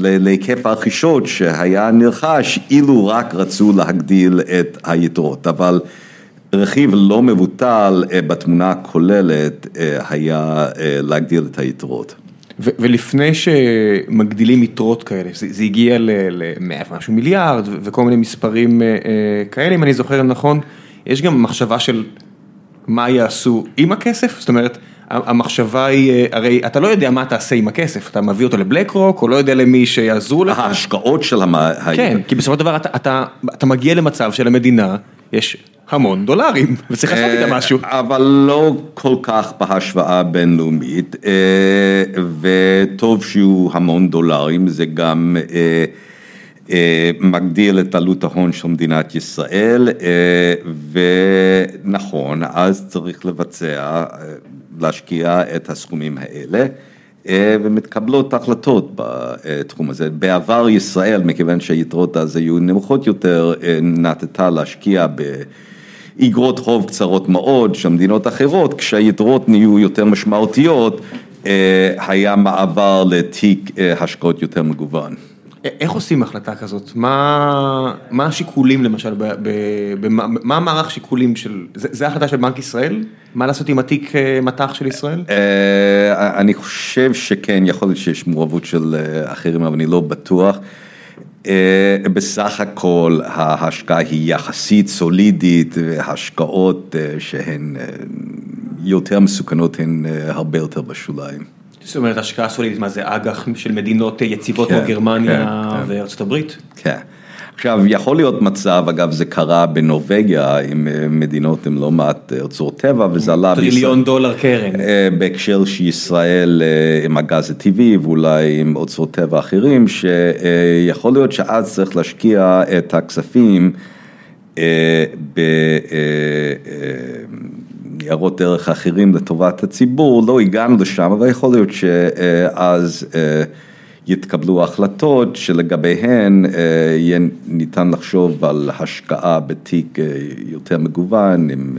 להיקף הרכישות שהיה נרכש, אילו רק רצו להגדיל את היתרות. אבל רכיב לא מבוטל בתמונה הכוללת היה להגדיל את היתרות. ולפני שמגדילים יתרות כאלה, זה הגיע למאה ומשהו מיליארד וכל מיני מספרים כאלה, אם אני זוכר נכון, יש גם מחשבה של מה יעשו עם הכסף, זאת אומרת, המחשבה היא, הרי אתה לא יודע מה תעשה עם הכסף, אתה מביא אותו לבלק רוק, או לא יודע למי שיעזרו לך. ההשקעות של המ... כן, כי בסופו של דבר אתה מגיע למצב של המדינה, יש המון דולרים, וצריך לעשות איתם משהו. אבל לא כל כך בהשוואה בינלאומית, וטוב שיהיו המון דולרים, זה גם מגדיל את עלות ההון של מדינת ישראל, ונכון, אז צריך לבצע, להשקיע את הסכומים האלה. ומתקבלות החלטות בתחום הזה. בעבר ישראל, מכיוון שהיתרות אז היו נמוכות יותר, נטטה להשקיע באגרות חוב קצרות מאוד של מדינות אחרות, כשהיתרות נהיו יותר משמעותיות, היה מעבר לתיק השקעות יותר מגוון. איך עושים החלטה כזאת? מה השיקולים למשל, מה המערך שיקולים של, זה החלטה של בנק ישראל? מה לעשות עם התיק מטח של ישראל? אני חושב שכן, יכול להיות שיש מעורבות של אחרים, אבל אני לא בטוח. בסך הכל ההשקעה היא יחסית סולידית, והשקעות שהן יותר מסוכנות הן הרבה יותר בשוליים. זאת אומרת, השקעה סולידית, מה זה אג"ח של מדינות יציבות כמו גרמניה וארצות הברית? כן. עכשיו, יכול להיות מצב, אגב, זה קרה בנורבגיה עם מדינות עם לא מעט אוצרות טבע, וזה עלה... טריליון דולר קרן. בהקשר שישראל עם הגז הטבעי ואולי עם אוצרות טבע אחרים, שיכול להיות שאז צריך להשקיע את הכספים בניירות דרך אחרים לטובת הציבור, לא הגענו לשם, אבל יכול להיות שאז יתקבלו החלטות שלגביהן יהיה ניתן לחשוב על השקעה בתיק יותר מגוון, עם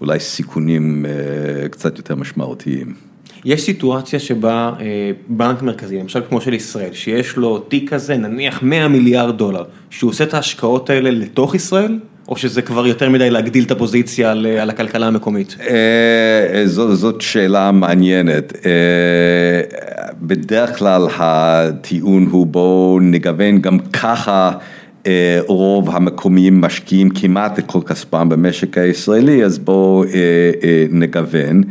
אולי סיכונים קצת יותר משמעותיים. יש סיטואציה שבה בנק מרכזי, למשל כמו של ישראל, שיש לו תיק כזה, נניח 100 מיליארד דולר, שהוא עושה את ההשקעות האלה לתוך ישראל, או שזה כבר יותר מדי להגדיל את הפוזיציה על הכלכלה המקומית? זאת שאלה מעניינת. בדרך כלל הטיעון הוא בואו נגוון גם ככה רוב המקומיים משקיעים כמעט את כל כספם במשק הישראלי, אז בואו נגוון.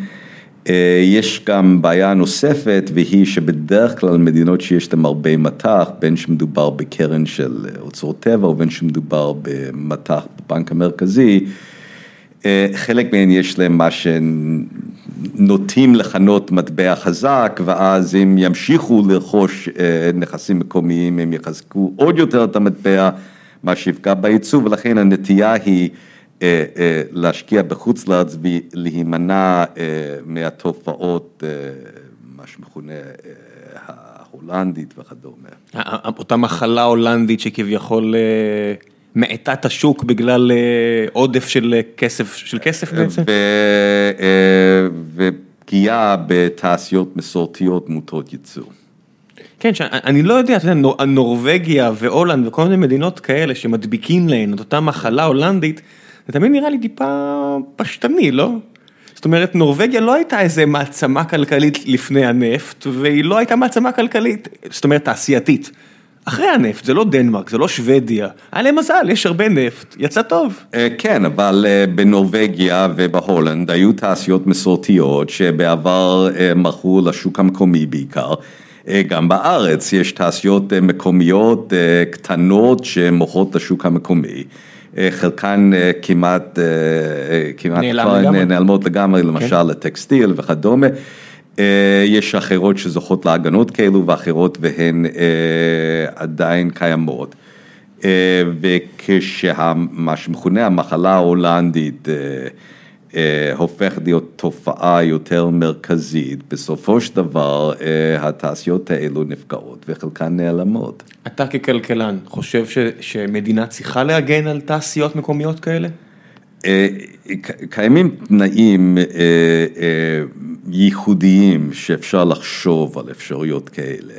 יש גם בעיה נוספת והיא שבדרך כלל מדינות שיש להן הרבה מטח, בין שמדובר בקרן של אוצרות טבע ובין שמדובר במטח בבנק המרכזי, חלק מהן יש להן מה שנוטים לכנות מטבע חזק ואז אם ימשיכו לרכוש נכסים מקומיים הם יחזקו עוד יותר את המטבע, מה שיפגע בייצוא ולכן הנטייה היא להשקיע בחוץ לארץ ולהימנע מהתופעות, מה שמכונה ההולנדית וכדומה. אותה מחלה הולנדית שכביכול מאטה את השוק בגלל עודף של כסף בעצם? ופגיעה בתעשיות מסורתיות מוטות ייצור. כן, אני לא יודע, אתה יודע, נורווגיה והולנד וכל מיני מדינות כאלה שמדביקים להן את אותה מחלה הולנדית, זה תמיד נראה לי טיפה פשטני, לא? זאת אומרת, נורווגיה לא הייתה איזה מעצמה כלכלית לפני הנפט, והיא לא הייתה מעצמה כלכלית, זאת אומרת, תעשייתית. אחרי הנפט, זה לא דנמרק, זה לא שוודיה, היה להם מזל, יש הרבה נפט, יצא טוב. כן, אבל בנורווגיה ובהולנד היו תעשיות מסורתיות שבעבר מכרו לשוק המקומי בעיקר. גם בארץ יש תעשיות מקומיות קטנות שמוכרות לשוק המקומי. חלקן כמעט נעלמות לגמרי, למשל לטקסטיל וכדומה. יש אחרות שזוכות להגנות כאלו ואחרות והן עדיין קיימות. וכשמה שמכונה המחלה ההולנדית הופכת להיות תופעה יותר מרכזית, בסופו של דבר התעשיות האלו נפגעות וחלקן נעלמות. אתה ככלכלן חושב שמדינה צריכה להגן על תעשיות מקומיות כאלה? קיימים תנאים ייחודיים שאפשר לחשוב על אפשרויות כאלה,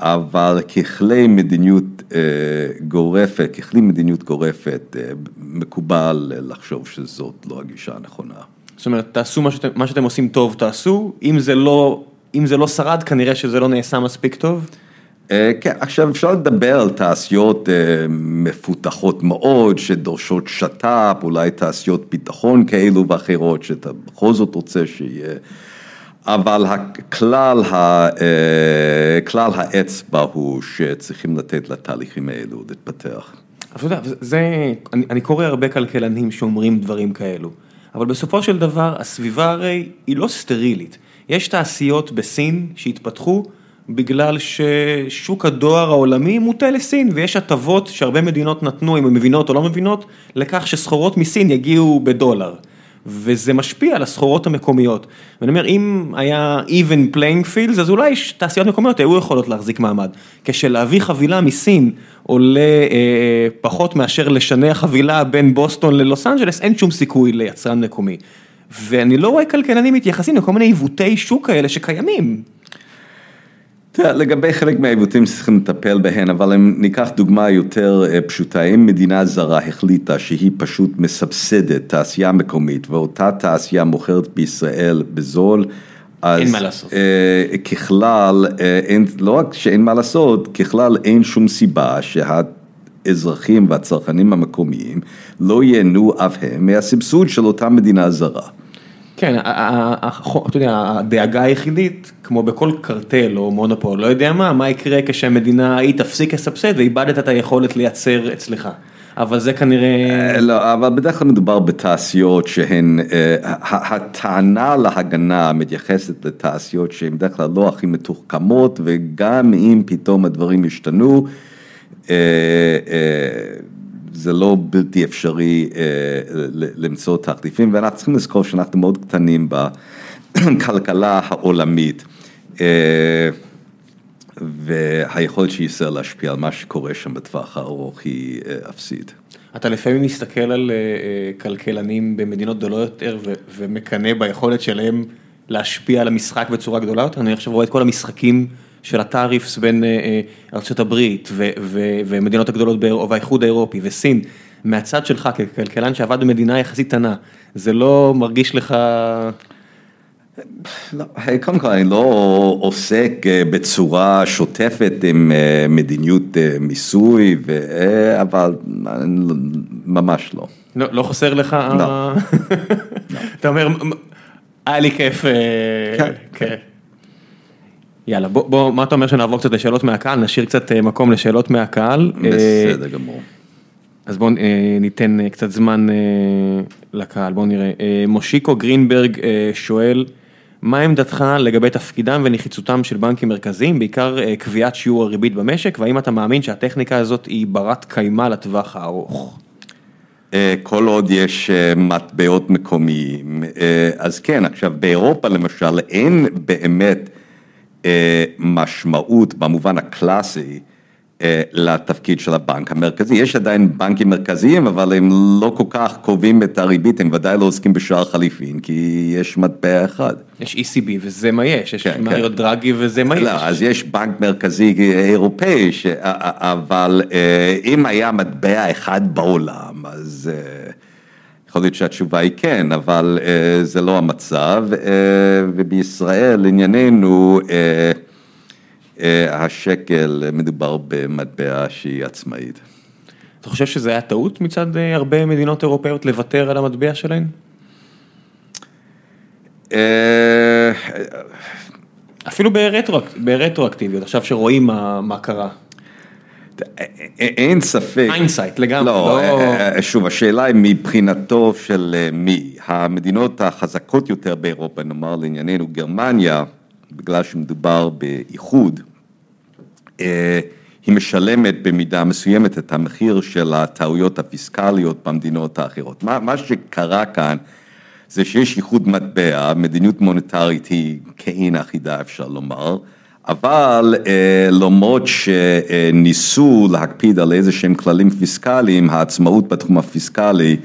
אבל ככלי מדיניות גורפת, ככלי מדיניות גורפת, מקובל לחשוב שזאת לא הגישה הנכונה. זאת אומרת, תעשו מה שאתם עושים טוב, תעשו, אם זה לא שרד, כנראה שזה לא נעשה מספיק טוב? כן, עכשיו אפשר לדבר על תעשיות מפותחות מאוד, שדורשות שת"פ, אולי תעשיות ביטחון כאלו ואחרות, שאתה בכל זאת רוצה שיהיה, אבל הכלל האצבע הוא שצריכים לתת לתהליכים האלו להתפתח. אתה יודע, אני קורא הרבה כלכלנים שאומרים דברים כאלו, אבל בסופו של דבר הסביבה הרי היא לא סטרילית, יש תעשיות בסין שהתפתחו, בגלל ששוק הדואר העולמי מוטה לסין ויש הטבות שהרבה מדינות נתנו, אם הן מבינות או לא מבינות, לכך שסחורות מסין יגיעו בדולר. וזה משפיע על הסחורות המקומיות. ואני אומר, אם היה even playing fields, אז אולי תעשיות מקומיות היו יכולות להחזיק מעמד. כשלהביא חבילה מסין עולה אה, פחות מאשר לשנע חבילה בין בוסטון ללוס אנג'לס, אין שום סיכוי ליצרן מקומי. ואני לא רואה כלכלנים מתייחסים לכל מיני עיוותי שוק כאלה שקיימים. לגבי חלק מהעיוותים צריכים לטפל בהן, אבל אם ניקח דוגמה יותר פשוטה, אם מדינה זרה החליטה שהיא פשוט מסבסדת תעשייה מקומית ואותה תעשייה מוכרת בישראל בזול, אז אין מה לעשות. ככלל, לא רק שאין מה לעשות, ככלל אין שום סיבה שהאזרחים והצרכנים המקומיים לא ייהנו אף הם מהסבסוד של אותה מדינה זרה. כן, אתה יודע, הדאגה היחידית, כמו בכל קרטל או מונופול, לא יודע מה, מה יקרה כשהמדינה ההיא תפסיק לסבסד ואיבדת את היכולת לייצר אצלך. אבל זה כנראה... לא, אבל בדרך כלל מדובר בתעשיות שהן, הטענה להגנה מתייחסת לתעשיות שהן בדרך כלל לא הכי מתוחכמות, וגם אם פתאום הדברים ישתנו, זה לא בלתי אפשרי למצוא תחליפים, ואנחנו צריכים לזכור שאנחנו מאוד קטנים בכלכלה העולמית. והיכולת של ישראל להשפיע על מה שקורה שם בטווח הארוך היא אפסית. אתה לפעמים מסתכל על כלכלנים במדינות גדולות יותר ומקנא ביכולת שלהם להשפיע על המשחק בצורה גדולה יותר, אני עכשיו רואה את כל המשחקים של הטאריפס בין ארה"ב ומדינות הגדולות והאיחוד האירופי וסין, מהצד שלך ככלכלן שעבד במדינה יחסית קטנה, זה לא מרגיש לך... קודם כל אני לא עוסק בצורה שוטפת עם מדיניות מיסוי, אבל ממש לא. לא חסר לך? לא. אתה אומר, היה לי כיף. כן. יאללה, בוא, מה אתה אומר שנעבור קצת לשאלות מהקהל, נשאיר קצת מקום לשאלות מהקהל. בסדר גמור. אז בואו ניתן קצת זמן לקהל, בואו נראה. מושיקו גרינברג שואל, מה עמדתך לגבי תפקידם ונחיצותם של בנקים מרכזיים, בעיקר קביעת שיעור הריבית במשק, והאם אתה מאמין שהטכניקה הזאת היא ברת קיימא לטווח הארוך? כל עוד יש מטבעות מקומיים, אז כן, עכשיו באירופה למשל אין באמת משמעות במובן הקלאסי לתפקיד של הבנק המרכזי, יש עדיין בנקים מרכזיים אבל הם לא כל כך קובעים את הריבית, הם ודאי לא עוסקים בשער חליפין כי יש מטבע אחד. יש ECB וזה מה יש, יש מריו דרגי וזה מה יש. לא, אז יש בנק מרכזי אירופאי, אבל אם היה מטבע אחד בעולם אז יכול להיות שהתשובה היא כן, אבל זה לא המצב ובישראל ענייננו השקל מדובר במטבע שהיא עצמאית. אתה חושב שזה היה טעות מצד הרבה מדינות אירופאיות לוותר על המטבע שלהן? אפילו ברטרואקטיביות, עכשיו שרואים מה קרה. אין ספק. hindsight לגמרי. לא, שוב השאלה היא מבחינתו של מי, המדינות החזקות יותר באירופה, נאמר לענייננו גרמניה, בגלל שמדובר באיחוד, היא משלמת במידה מסוימת את המחיר של הטעויות הפיסקליות במדינות האחרות. מה שקרה כאן זה שיש איחוד מטבע, מדיניות מוניטרית היא כעין אחידה אפשר לומר, אבל למרות שניסו להקפיד על איזה שהם כללים פיסקליים, העצמאות בתחום הפיסקלי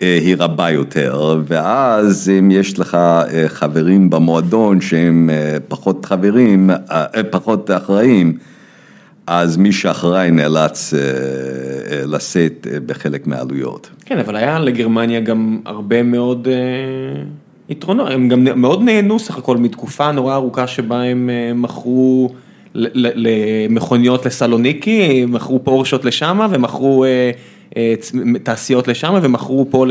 היא רבה יותר, ואז אם יש לך חברים במועדון שהם פחות חברים, פחות אחראים, אז מי שאחראי נאלץ לשאת בחלק מהעלויות. כן, אבל היה לגרמניה גם הרבה מאוד יתרונות, הם גם מאוד נהנו סך הכל מתקופה נורא ארוכה שבה הם מכרו למכוניות לסלוניקי, מכרו פורשות לשמה ומכרו תעשיות לשם ומכרו פה,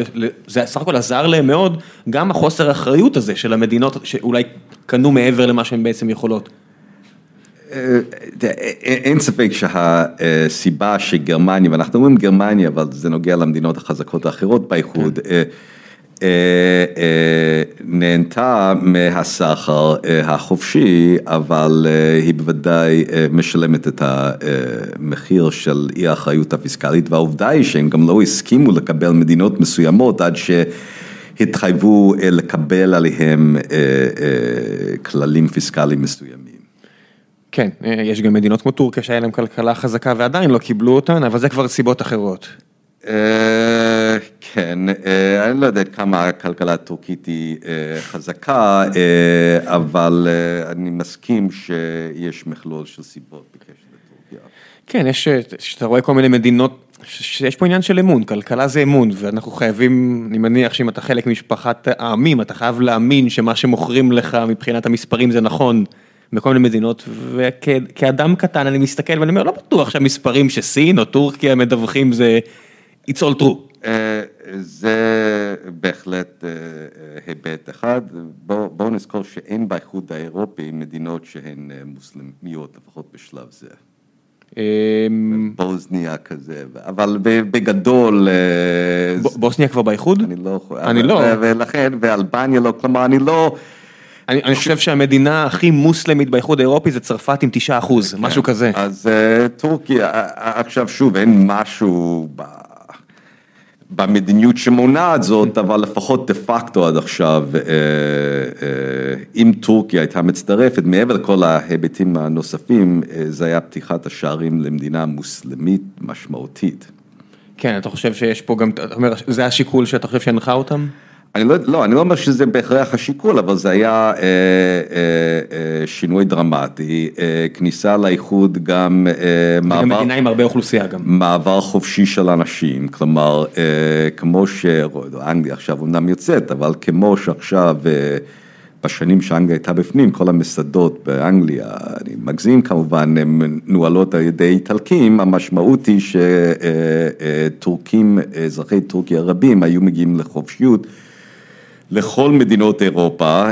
זה סך הכל עזר להם מאוד, גם החוסר אחריות הזה של המדינות שאולי קנו מעבר למה שהן בעצם יכולות. אין ספק שהסיבה שגרמניה, ואנחנו אומרים גרמניה, אבל זה נוגע למדינות החזקות האחרות באיחוד, נהנתה מהסחר החופשי, אבל היא בוודאי משלמת את המחיר של אי האחריות הפיסקלית, והעובדה היא שהם גם לא הסכימו לקבל מדינות מסוימות עד שהתחייבו לקבל עליהם כללים פיסקליים מסוימים. כן, יש גם מדינות כמו טורקיה שהיה להם כלכלה חזקה ועדיין לא קיבלו אותן, אבל זה כבר סיבות אחרות. כן, אני לא יודע כמה הכלכלה הטורקית היא חזקה, אבל אני מסכים שיש מכלול של סיבות בקשר לטורקיה. כן, יש, שאתה רואה כל מיני מדינות, שיש פה עניין של אמון, כלכלה זה אמון, ואנחנו חייבים, אני מניח שאם אתה חלק ממשפחת העמים, אתה חייב להאמין שמה שמוכרים לך מבחינת המספרים זה נכון. בכל מיני מדינות, וכאדם קטן אני מסתכל ואני אומר, לא בטוח שהמספרים שסין או טורקיה מדווחים זה it's all true. זה בהחלט היבט אחד, בואו נזכור שאין באיחוד האירופי מדינות שהן מוסלמיות, לפחות בשלב זה. בוסניה כזה, אבל בגדול... בוסניה כבר באיחוד? אני לא יכול. אני לא. ולכן, ואלבניה לא, כלומר אני לא... אני חושב שהמדינה הכי מוסלמית באיחוד האירופי זה צרפת עם תשעה אחוז, משהו כזה. אז טורקיה, עכשיו שוב, אין משהו במדיניות שמונעת זאת, אבל לפחות דה פקטו עד עכשיו, אם טורקיה הייתה מצטרפת, מעבר לכל ההיבטים הנוספים, זה היה פתיחת השערים למדינה מוסלמית משמעותית. כן, אתה חושב שיש פה גם, אתה אומר, זה השיקול שאתה חושב שהנחה אותם? אני לא, לא, אני לא אומר שזה בהכרח השיקול, אבל זה היה אה, אה, אה, שינוי דרמטי, אה, כניסה לאיחוד גם אה, מעבר... וגם מדינה עם הרבה אוכלוסייה גם. מעבר חופשי של אנשים, כלומר, אה, כמו שאנגליה עכשיו אומנם יוצאת, אבל כמו שעכשיו... אה, בשנים שאנגליה הייתה בפנים, כל המסעדות באנגליה, אני מגזים כמובן, הן נוהלות על ידי איטלקים, המשמעות היא שטורקים, אזרחי טורקיה רבים היו מגיעים לחופשיות. לכל מדינות אירופה,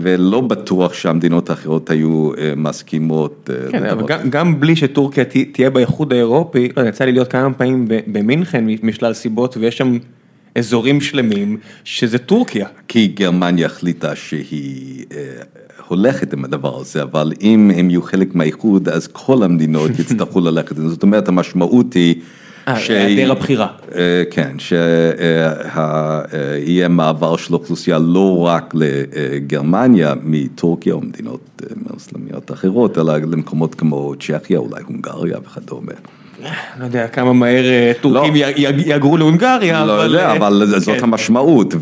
ולא בטוח שהמדינות האחרות היו מסכימות. כן, אבל גם בלי שטורקיה תהיה באיחוד האירופי, יצא לי להיות כמה פעמים במינכן משלל סיבות, ויש שם אזורים שלמים שזה טורקיה. כי גרמניה החליטה שהיא הולכת עם הדבר הזה, אבל אם הם יהיו חלק מהאיחוד, אז כל המדינות יצטרכו ללכת, זאת אומרת המשמעות היא. היעדר הבחירה. כן, שיהיה מעבר של אוכלוסייה לא רק לגרמניה מטורקיה או מדינות מוסלמיות אחרות, אלא למקומות כמו צ'כיה, אולי הונגריה וכדומה. לא יודע כמה מהר טורקים יגרו להונגריה, לא יודע, אבל זאת המשמעות,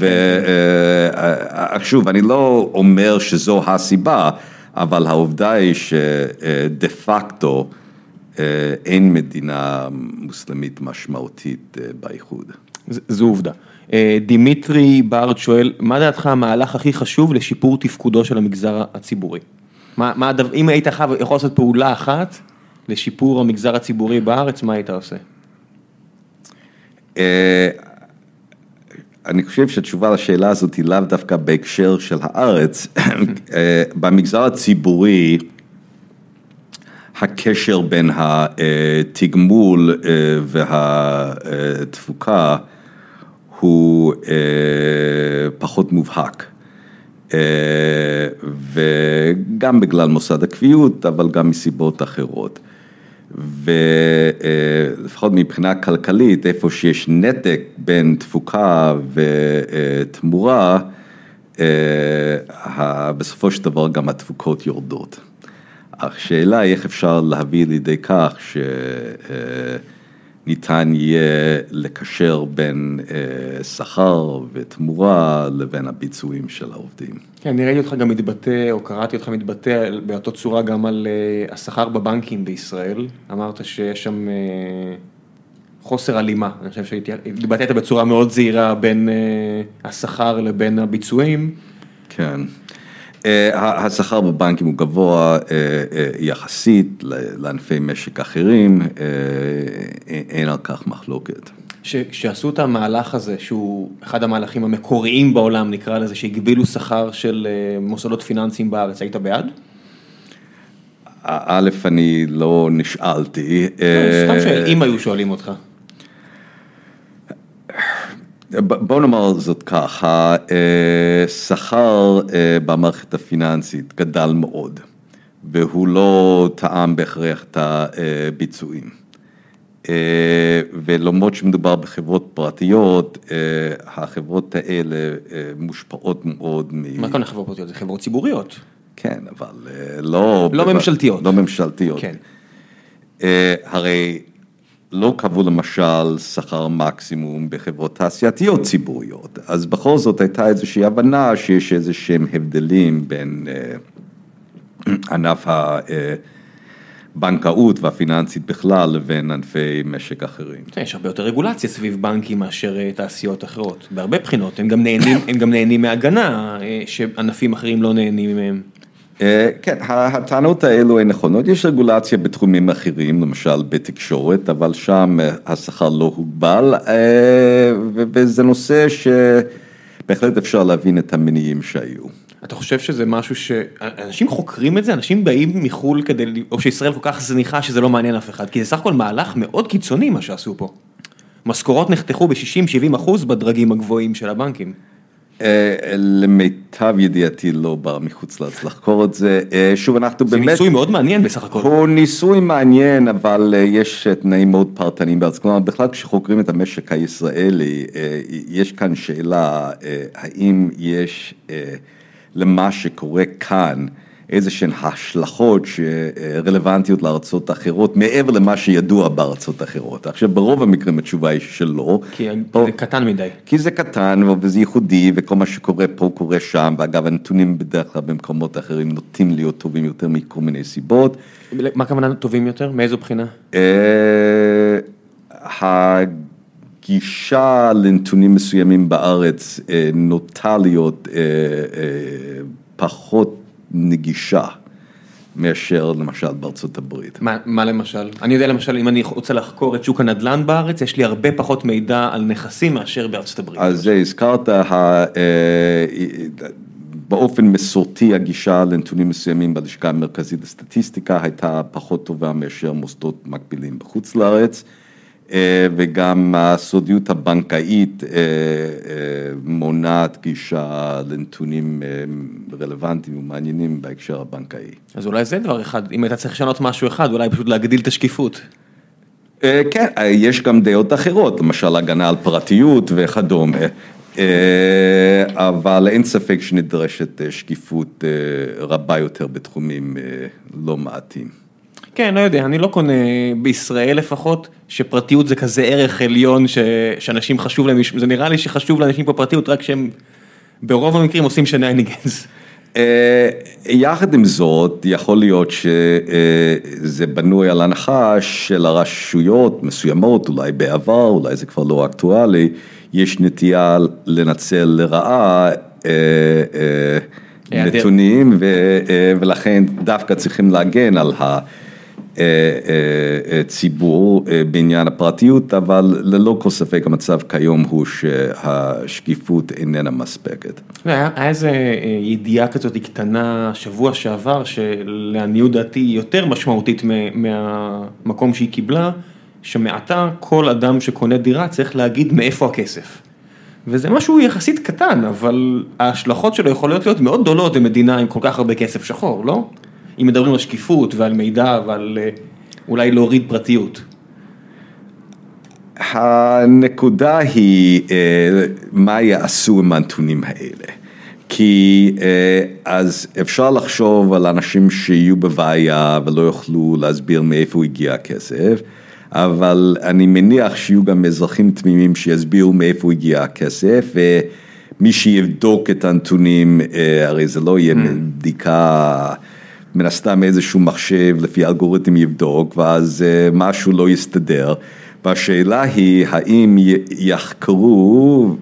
ושוב, אני לא אומר שזו הסיבה, אבל העובדה היא שדה פקטו אין מדינה מוסלמית משמעותית באיחוד. זו עובדה. דימיטרי בארד שואל, מה דעתך המהלך הכי חשוב לשיפור תפקודו של המגזר הציבורי? אם היית יכול לעשות פעולה אחת לשיפור המגזר הציבורי בארץ, מה היית עושה? אני חושב שהתשובה לשאלה הזאת היא לאו דווקא בהקשר של הארץ. במגזר הציבורי, הקשר בין התגמול והתפוקה הוא פחות מובהק. וגם בגלל מוסד הקביעות, אבל גם מסיבות אחרות. ולפחות מבחינה כלכלית, איפה שיש נתק בין תפוקה ותמורה, בסופו של דבר גם התפוקות יורדות. השאלה היא איך אפשר להביא לידי כך שניתן יהיה לקשר בין שכר ותמורה לבין הביצועים של העובדים. כן, אני ראיתי אותך גם מתבטא, או קראתי אותך מתבטא באותה צורה גם על השכר בבנקים בישראל, אמרת שיש שם חוסר הלימה, אני חושב שהתבטאת בצורה מאוד זהירה בין השכר לבין הביצועים. כן. השכר בבנקים הוא גבוה יחסית לענפי משק אחרים, אין על כך מחלוקת. כשעשו את המהלך הזה, שהוא אחד המהלכים המקוריים בעולם, נקרא לזה, שהגבילו שכר של מוסדות פיננסיים בארץ, היית בעד? א', אני לא נשאלתי. סתם שואל, אם היו שואלים אותך. בוא נאמר זאת ככה, השכר במערכת הפיננסית גדל מאוד, והוא לא טעם בהכרח את הביצועים. ולמרות שמדובר בחברות פרטיות, החברות האלה מושפעות מאוד מ... מה כאן החברות פרטיות? זה חברות ציבוריות. כן, אבל לא... לא ממשלתיות. לא ממשלתיות. כן. הרי לא קבעו למשל שכר מקסימום בחברות תעשייתיות ציבוריות, אז בכל זאת הייתה איזושהי הבנה שיש איזה שהם הבדלים בין ענף הבנקאות והפיננסית בכלל לבין ענפי משק אחרים. יש הרבה יותר רגולציה סביב בנקים מאשר תעשיות אחרות, בהרבה בחינות, הם גם נהנים מהגנה שענפים אחרים לא נהנים מהם. כן, הטענות האלו הן נכונות, יש רגולציה בתחומים אחרים, למשל בתקשורת, אבל שם השכר לא הוגבל, וזה נושא שבהחלט אפשר להבין את המניעים שהיו. אתה חושב שזה משהו שאנשים חוקרים את זה, אנשים באים מחו"ל כדי, או שישראל כל כך זניחה שזה לא מעניין אף אחד, כי זה סך הכל מהלך מאוד קיצוני מה שעשו פה. משכורות נחתכו ב-60-70 אחוז בדרגים הגבוהים של הבנקים. אה, למיטב ידיעתי לא בא מחוץ לארץ לחקור את זה, אה, שוב אנחנו זה באמת, ניסוי מאוד מעניין בסך הכל. הוא ניסוי מעניין אבל אה, יש תנאים מאוד פרטניים בארץ, כלומר בכלל כשחוקרים את המשק הישראלי יש כאן שאלה האם יש למה שקורה כאן איזה שהן השלכות שרלוונטיות לארצות אחרות מעבר למה שידוע בארצות אחרות, עכשיו ברוב המקרים התשובה היא שלא. כי פה- זה קטן מדי. כי זה קטן וזה ייחודי וכל מה שקורה פה קורה שם ואגב הנתונים בדרך כלל במקומות אחרים נוטים להיות טובים יותר מכל מיני סיבות. מה הכוונה טובים יותר? מאיזו בחינה? אה, הגישה לנתונים מסוימים בארץ אה, נוטה להיות אה, פחות נגישה מאשר למשל בארצות הברית. מה, מה למשל? אני יודע למשל, אם אני רוצה לחקור את שוק הנדל"ן בארץ, יש לי הרבה פחות מידע על נכסים מאשר בארצות הברית. אז זה הזכרת, ה- אה, באופן מסורתי הגישה לנתונים מסוימים בלשכה המרכזית לסטטיסטיקה הייתה פחות טובה מאשר מוסדות מקבילים בחוץ לארץ. אה, וגם הסודיות הבנקאית אה, אה, מונעת גישה לנתונים רלוונטיים ומעניינים בהקשר הבנקאי. אז אולי זה דבר אחד, אם היית צריך לשנות משהו אחד, אולי פשוט להגדיל את השקיפות. כן, יש גם דעות אחרות, למשל הגנה על פרטיות וכדומה, אבל אין ספק שנדרשת שקיפות רבה יותר בתחומים לא מעטים. כן, לא יודע, אני לא קונה בישראל לפחות, שפרטיות זה כזה ערך עליון ש... שאנשים חשוב להם, זה נראה לי שחשוב לאנשים פה פרטיות, רק שהם ברוב המקרים עושים שנייניגנס. אה, יחד עם זאת, יכול להיות שזה בנוי על הנחה של הרשויות מסוימות, אולי בעבר, אולי זה כבר לא אקטואלי, יש נטייה לנצל לרעה אה, אה. נתונים, ו- אה, ולכן דווקא צריכים להגן על הציבור אה, בעניין הפרטיות, אבל ללא כל ספק המצב כיום הוא שהשקיפות איננה מספקת. היה, איזה אה, ידיעה כזאת קטנה שבוע שעבר, שלעניות דעתי יותר משמעותית מהמקום שהיא קיבלה, שמעתה כל אדם שקונה דירה צריך להגיד מאיפה הכסף. וזה משהו יחסית קטן, אבל ההשלכות שלו יכולות להיות מאוד גדולות במדינה עם כל כך הרבה כסף שחור, לא? אם מדברים על שקיפות ועל מידע ועל אה, אולי להוריד פרטיות. הנקודה היא אה, מה יעשו עם הנתונים האלה. כי אה, אז אפשר לחשוב על אנשים שיהיו בבעיה ולא יוכלו להסביר מאיפה הגיע הכסף, אבל אני מניח שיהיו גם אזרחים תמימים שיסבירו מאיפה הגיע הכסף, ומי שיבדוק את הנתונים, הרי זה לא יהיה בדיקה... מן הסתם איזשהו מחשב לפי אלגוריתם יבדוק ואז אה, משהו לא יסתדר והשאלה היא האם יחקרו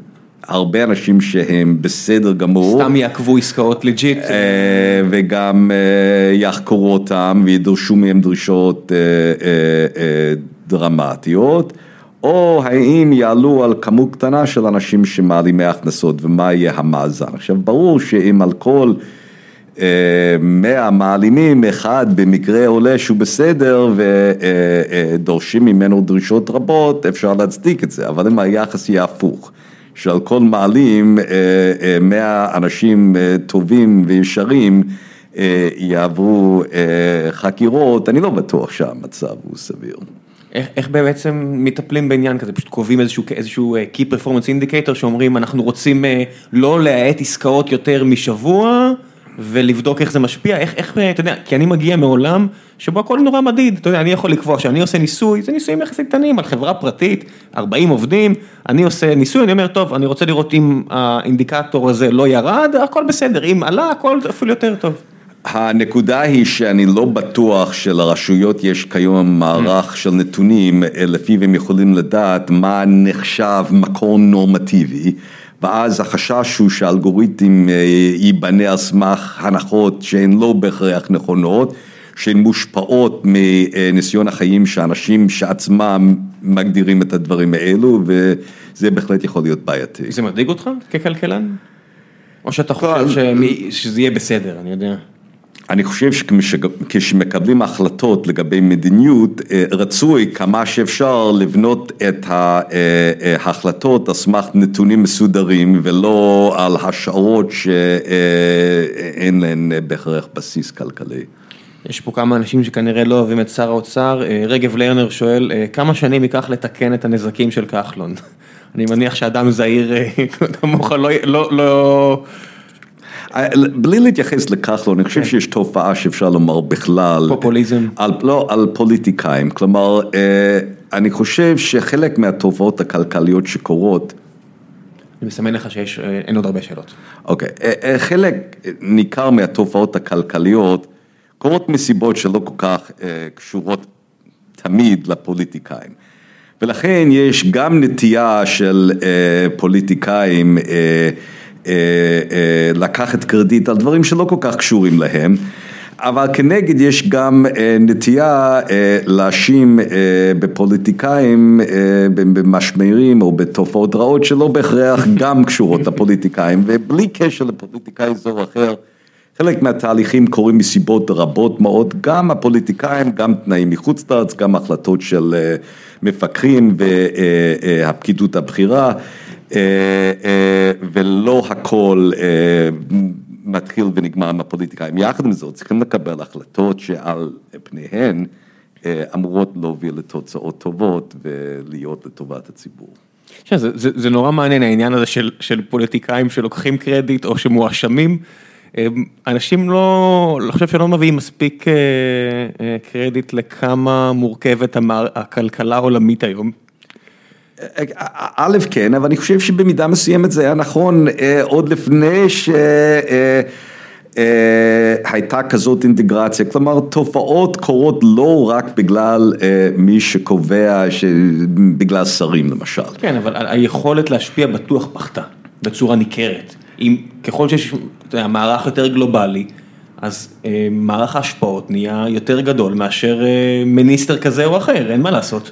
הרבה אנשים שהם בסדר גמור סתם יעקבו עסקאות לג'יט. אה, וגם אה, יחקרו אותם וידרשו מהם דרישות דרמטיות, או האם יעלו על כמות קטנה של אנשים שמעלימי הכנסות ומה יהיה המאזן. עכשיו ברור שאם על כל אה, 100 מעלימים, אחד במקרה עולה שהוא בסדר ודורשים ממנו דרישות רבות, אפשר להצדיק את זה, אבל אם היחס יהיה הפוך. שעל כל מעלים, אה, אה, 100 אנשים אה, טובים וישרים אה, יעברו אה, חקירות, אני לא בטוח שהמצב הוא סביר. איך, איך בעצם מטפלים בעניין כזה, פשוט קובעים איזשהו, איזשהו אה, Key Performance Indicator שאומרים אנחנו רוצים אה, לא להאט עסקאות יותר משבוע ולבדוק איך זה משפיע, איך, איך, אה, אתה יודע, כי אני מגיע מעולם שבו הכל נורא מדיד, אתה יודע, אני יכול לקבוע שאני עושה ניסוי, זה ניסויים יחסית קטנים על חברה פרטית, 40 עובדים, אני עושה ניסוי, אני אומר, טוב, אני רוצה לראות אם האינדיקטור הזה לא ירד, הכל בסדר, אם עלה, הכל אפילו יותר טוב. הנקודה היא שאני לא בטוח שלרשויות יש כיום מערך של נתונים אה, לפיו הם יכולים לדעת מה נחשב מקור נורמטיבי ואז החשש הוא שהאלגוריתם אה, ייבנה על סמך הנחות שהן לא בהכרח נכונות, שהן מושפעות מניסיון החיים שאנשים שעצמם מגדירים את הדברים האלו וזה בהחלט יכול להיות בעייתי. זה מדאיג אותך ככלכלן? או שאתה חושב שמי- שזה יהיה בסדר, אני יודע. אני חושב שכשמקבלים החלטות לגבי מדיניות, רצוי כמה שאפשר לבנות את ההחלטות על סמך נתונים מסודרים ולא על השערות שאין להן בהכרח בסיס כלכלי. יש פה כמה אנשים שכנראה לא אוהבים את שר האוצר, רגב לרנר שואל, כמה שנים ייקח לתקן את הנזקים של כחלון? אני מניח שאדם זהיר כמוך לא... בלי להתייחס לכחלון, אני חושב שיש תופעה שאפשר לומר בכלל. פופוליזם. לא, על פוליטיקאים, כלומר, אני חושב שחלק מהתופעות הכלכליות שקורות. אני מסמן לך שאין עוד הרבה שאלות. אוקיי, חלק ניכר מהתופעות הכלכליות קורות מסיבות שלא כל כך קשורות תמיד לפוליטיקאים. ולכן יש גם נטייה של פוליטיקאים לקחת קרדיט על דברים שלא כל כך קשורים להם. אבל כנגד יש גם נטייה להאשים בפוליטיקאים, במשמרים או בתופעות רעות שלא בהכרח גם קשורות לפוליטיקאים ובלי קשר לפוליטיקאי זה או אחר, חלק מהתהליכים קורים מסיבות רבות מאוד, גם הפוליטיקאים, גם תנאים מחוץ לארץ, גם החלטות של מפקחים והפקידות הבכירה ולא הכל מתחיל ונגמר עם הפוליטיקאים, יחד עם זאת צריכים לקבל החלטות שעל פניהן אמורות להוביל לתוצאות טובות ולהיות לטובת הציבור. זה נורא מעניין העניין הזה של פוליטיקאים שלוקחים קרדיט או שמואשמים, אנשים לא, אני חושב שלא מביאים מספיק קרדיט לכמה מורכבת הכלכלה העולמית היום. א', כן, אבל אני חושב שבמידה מסוימת זה היה נכון עוד לפני שהייתה כזאת אינטגרציה, כלומר תופעות קורות לא רק בגלל מי שקובע, בגלל שרים למשל. כן, אבל היכולת להשפיע בטוח פחתה, בצורה ניכרת. אם ככל שיש מערך יותר גלובלי, אז מערך ההשפעות נהיה יותר גדול מאשר מיניסטר כזה או אחר, אין מה לעשות.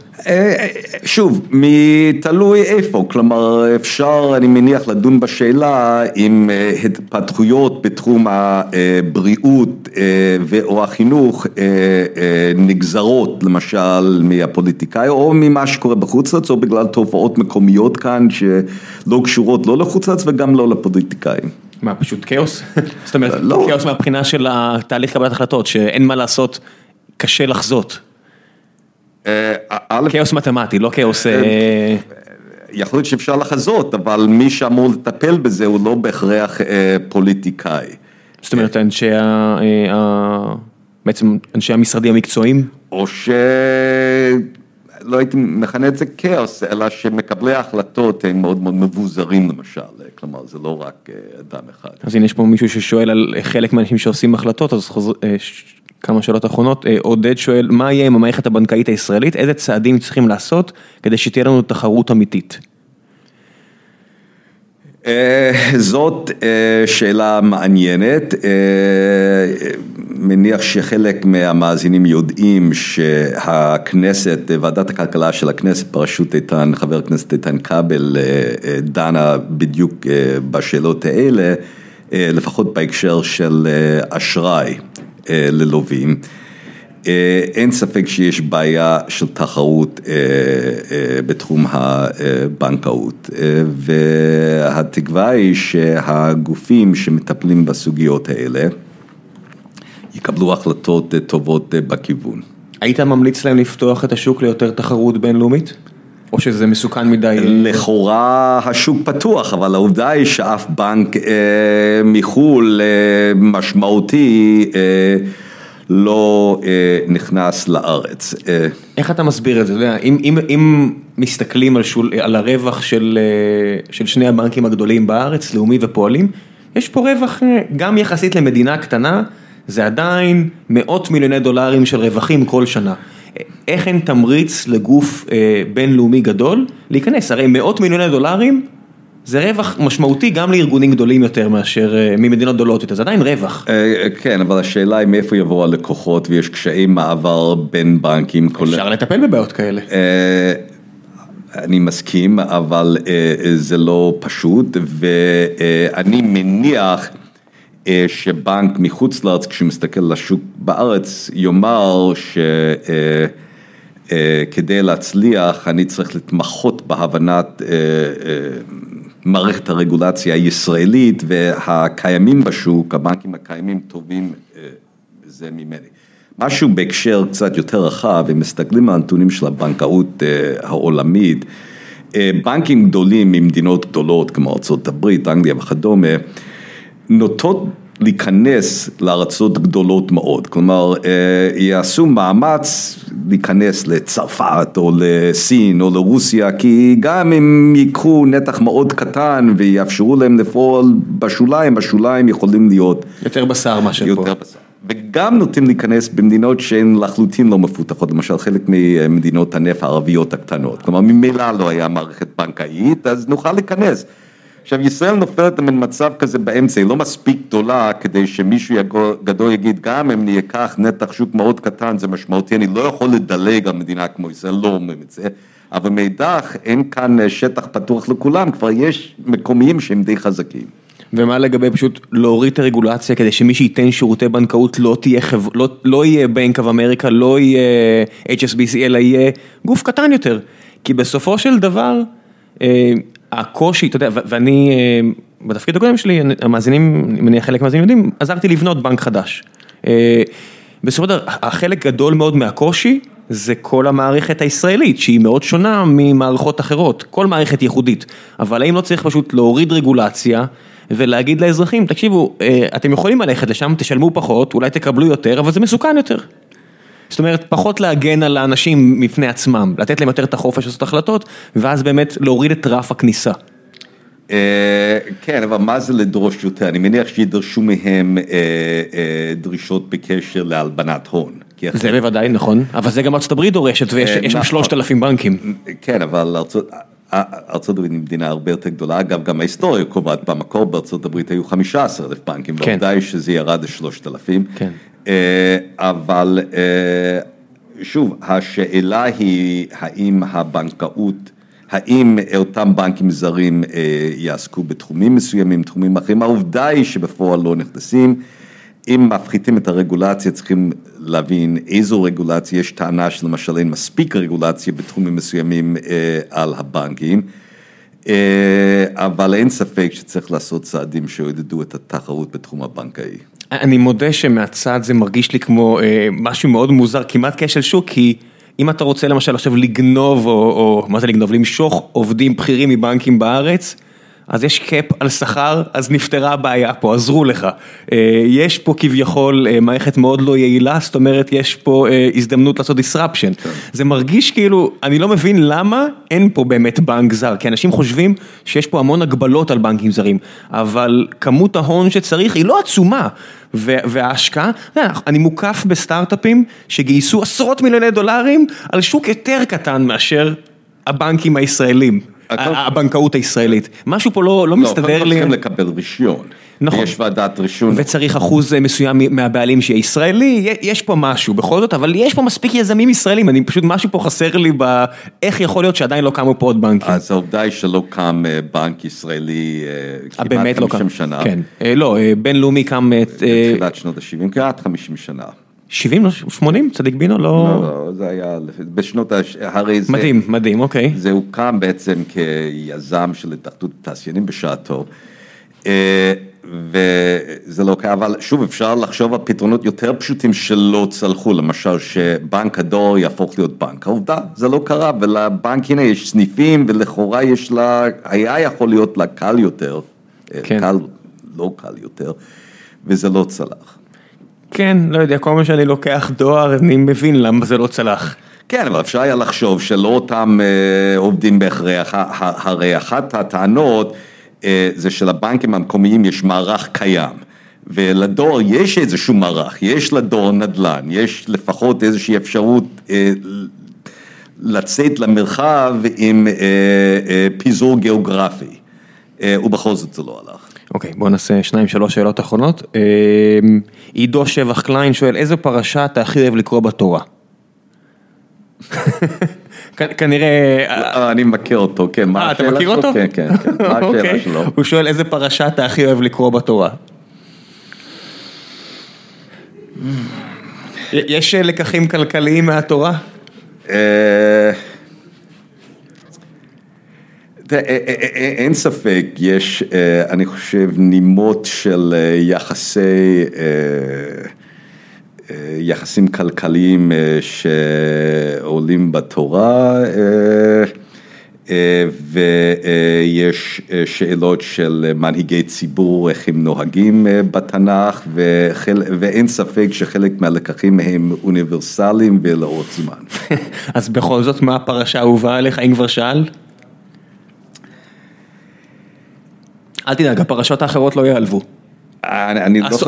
שוב, תלוי איפה, כלומר אפשר, אני מניח, לדון בשאלה אם התפתחויות בתחום הבריאות או החינוך נגזרות למשל מהפוליטיקאי או ממה שקורה בחוץ לארץ או בגלל תופעות מקומיות כאן שלא קשורות לא לחוץ לארץ וגם לא לפוליטיקאים. מה, פשוט כאוס? זאת אומרת, כאוס מהבחינה של התהליך קבלת החלטות, שאין מה לעשות, קשה לחזות. כאוס מתמטי, לא כאוס... יכול להיות שאפשר לחזות, אבל מי שאמור לטפל בזה הוא לא בהכרח פוליטיקאי. זאת אומרת, אנשי ה... בעצם אנשי המשרדים המקצועיים? או ש... לא הייתי מכנה את זה כאוס, אלא שמקבלי ההחלטות הם מאוד מאוד מבוזרים למשל, כלומר זה לא רק אדם אחד. אז הנה יש פה מישהו ששואל על חלק מהאנשים שעושים החלטות, אז כמה שאלות אחרונות, עודד שואל, מה יהיה עם המערכת הבנקאית הישראלית, איזה צעדים צריכים לעשות כדי שתהיה לנו תחרות אמיתית? זאת שאלה מעניינת, מניח שחלק מהמאזינים יודעים שהכנסת, ועדת הכלכלה של הכנסת בראשות איתן, חבר הכנסת איתן כבל, דנה בדיוק בשאלות האלה, לפחות בהקשר של אשראי ללווים. אין ספק שיש בעיה של תחרות בתחום הבנקאות והתקווה היא שהגופים שמטפלים בסוגיות האלה יקבלו החלטות טובות בכיוון. היית ממליץ להם לפתוח את השוק ליותר תחרות בינלאומית? או שזה מסוכן מדי? לכאורה השוק פתוח, אבל העובדה היא שאף בנק מחו"ל משמעותי לא נכנס לארץ. איך אתה מסביר את זה? אם מסתכלים על הרווח של שני הבנקים הגדולים בארץ, לאומי ופועלים, יש פה רווח גם יחסית למדינה קטנה, זה עדיין מאות מיליוני דולרים של רווחים כל שנה. איך אין תמריץ לגוף בינלאומי גדול להיכנס? הרי מאות מיליוני דולרים זה רווח משמעותי גם לארגונים גדולים יותר מאשר ממדינות גדולות יותר, זה עדיין רווח. כן, אבל השאלה היא מאיפה יבואו הלקוחות ויש קשיי מעבר בין בנקים. אפשר לטפל בבעיות כאלה. אני מסכים, אבל זה לא פשוט ואני מניח שבנק מחוץ לארץ, כשהוא מסתכל על השוק בארץ, יאמר שכדי להצליח אני צריך להתמחות בהבנת מערכת הרגולציה הישראלית והקיימים בשוק, הבנקים הקיימים טובים זה ממני. משהו בהקשר קצת יותר רחב, אם מסתכלים על הנתונים של הבנקאות העולמית, בנקים גדולים ממדינות גדולות כמו ארה"ב, אנגליה וכדומה, נוטות להיכנס לארצות גדולות מאוד, כלומר יעשו מאמץ להיכנס לצרפת או לסין או לרוסיה, כי גם אם ייקחו נתח מאוד קטן ויאפשרו להם לפעול בשוליים, השוליים יכולים להיות יותר בשר מאשר פה. בשר. וגם נוטים להיכנס במדינות שהן לחלוטין לא מפותחות, למשל חלק ממדינות הנפט הערביות הקטנות, כלומר ממילא לא היה מערכת בנקאית, אז נוכל להיכנס. עכשיו ישראל נופלת במין מצב כזה באמצע, היא לא מספיק גדולה כדי שמישהו גדול יגיד גם אם אני אקח נתח שוק מאוד קטן זה משמעותי, אני לא יכול לדלג על מדינה כמו ישראל, לא אומרים את זה, אבל מאידך אין כאן שטח פתוח לכולם, כבר יש מקומיים שהם די חזקים. ומה לגבי פשוט להוריד את הרגולציה כדי שמי שייתן שירותי בנקאות לא תהיה חברה, לא, לא יהיה בנק אב אמריקה, לא יהיה HSBC, אלא יהיה גוף קטן יותר. כי בסופו של דבר, הקושי, אתה יודע, ואני בתפקיד הקודם שלי, המאזינים, אני מניח חלק מהמאזינים יודעים, עזרתי לבנות בנק חדש. בסופו של דבר, החלק גדול מאוד מהקושי, זה כל המערכת הישראלית, שהיא מאוד שונה ממערכות אחרות, כל מערכת ייחודית. אבל האם לא צריך פשוט להוריד רגולציה ולהגיד לאזרחים, תקשיבו, אתם יכולים ללכת לשם, תשלמו פחות, אולי תקבלו יותר, אבל זה מסוכן יותר. זאת אומרת, פחות להגן על האנשים מפני עצמם, לתת להם יותר את החופש לעשות החלטות, ואז באמת להוריד את רף הכניסה. כן, אבל מה זה לדרוש יותר? אני מניח שידרשו מהם דרישות בקשר להלבנת הון. זה בוודאי נכון, אבל זה גם ארה"ב דורשת ויש שם שלושת אלפים בנקים. כן, אבל ארה"ב היא מדינה הרבה יותר גדולה, אגב גם ההיסטוריה קובעת, במקור בארה"ב היו 15 אלף בנקים, ועובדה היא שזה ירד לשלושת אלפים. אבל שוב, השאלה היא האם הבנקאות, האם אותם בנקים זרים יעסקו בתחומים מסוימים, תחומים אחרים, העובדה היא שבפועל לא נכנסים, אם מפחיתים את הרגולציה צריכים להבין איזו רגולציה, יש טענה שלמשל אין מספיק רגולציה בתחומים מסוימים על הבנקים, אבל אין ספק שצריך לעשות צעדים שיעודדו את התחרות בתחום הבנקאי. אני מודה שמהצד זה מרגיש לי כמו משהו מאוד מוזר, כמעט כשל שוק, כי אם אתה רוצה למשל עכשיו לגנוב, או מה זה לגנוב, למשוך עובדים בכירים מבנקים בארץ, אז יש קאפ על שכר, אז נפתרה הבעיה פה, עזרו לך. יש פה כביכול מערכת מאוד לא יעילה, זאת אומרת יש פה הזדמנות לעשות disruption. זה מרגיש כאילו, אני לא מבין למה אין פה באמת בנק זר, כי אנשים חושבים שיש פה המון הגבלות על בנקים זרים, אבל כמות ההון שצריך היא לא עצומה. וההשקעה, אני מוקף בסטארט-אפים שגייסו עשרות מיליוני דולרים על שוק יותר קטן מאשר הבנקים הישראלים. הבנקאות הישראלית, משהו פה לא מסתדר לי. לא, קודם כל צריכים לקבל רישיון. נכון. יש ועדת רישיון. וצריך אחוז מסוים מהבעלים שיהיה ישראלי, יש פה משהו בכל זאת, אבל יש פה מספיק יזמים ישראלים, אני פשוט, משהו פה חסר לי באיך יכול להיות שעדיין לא קמו פה עוד בנקים. אז העובדה היא שלא קם בנק ישראלי כמעט 50 שנה. כן, לא, בינלאומי קם... בתחילת שנות ה-70, כמעט 50 שנה. 70, 80, צדיק בינו, לא... לא, לא, זה היה בשנות ה... הרי זה... מדהים, מדהים, אוקיי. זה הוקם בעצם כיזם של התאחדות התעשיינים בשעתו, וזה לא קרה, אבל שוב, אפשר לחשוב על פתרונות יותר פשוטים שלא צלחו, למשל שבנק הדואר יהפוך להיות בנק, העובדה, זה לא קרה, ולבנק הנה יש סניפים, ולכאורה יש לה, היה יכול להיות לה קל יותר, כן. קל, לא קל יותר, וזה לא צלח. כן, לא יודע, כל מה שאני לוקח דואר, אני מבין למה זה לא צלח. כן, אבל אפשר היה לחשוב שלא אותם עובדים בהכרח, הרי אחת הטענות זה שלבנקים המקומיים יש מערך קיים, ולדואר יש איזשהו מערך, יש לדואר נדל"ן, יש לפחות איזושהי אפשרות לצאת למרחב עם פיזור גיאוגרפי, ובכל זאת זה לא הלך. אוקיי, בוא נעשה שניים שלוש שאלות אחרונות. עידו שבח קליין שואל, איזה פרשה אתה הכי אוהב לקרוא בתורה? כנראה... אני מכיר אותו, כן. אה, אתה מכיר אותו? כן, כן, מה השאלה שלו? הוא שואל, איזה פרשה אתה הכי אוהב לקרוא בתורה? יש לקחים כלכליים מהתורה? אין ספק, יש, אני חושב, נימות של יחסי, יחסים כלכליים שעולים בתורה. ויש שאלות של מנהיגי ציבור, איך הם נוהגים בתנ"ך, ואין ספק שחלק מהלקחים הם אוניברסליים ולאורך זמן. אז בכל זאת, מה הפרשה האהובה עליך, אם כבר שאל? אל תדאג, הפרשות האחרות לא ייעלבו.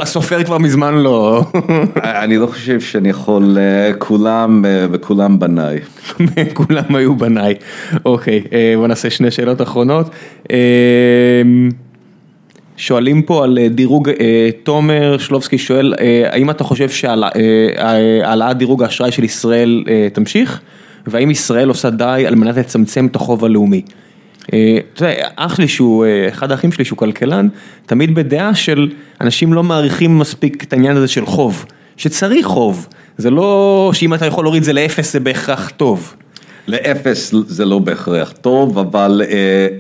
הסופר כבר מזמן לא. אני לא חושב שאני יכול, כולם וכולם בניי. כולם היו בניי. אוקיי, בוא נעשה שני שאלות אחרונות. שואלים פה על דירוג, תומר שלובסקי שואל, האם אתה חושב שהעלאת דירוג האשראי של ישראל תמשיך? והאם ישראל עושה די על מנת לצמצם את החוב הלאומי? אתה יודע, אח שלי שהוא, אחד האחים שלי שהוא כלכלן, תמיד בדעה של אנשים לא מעריכים מספיק את העניין הזה של חוב, שצריך חוב, זה לא שאם אתה יכול להוריד זה לאפס זה בהכרח טוב. לאפס זה לא בהכרח טוב, אבל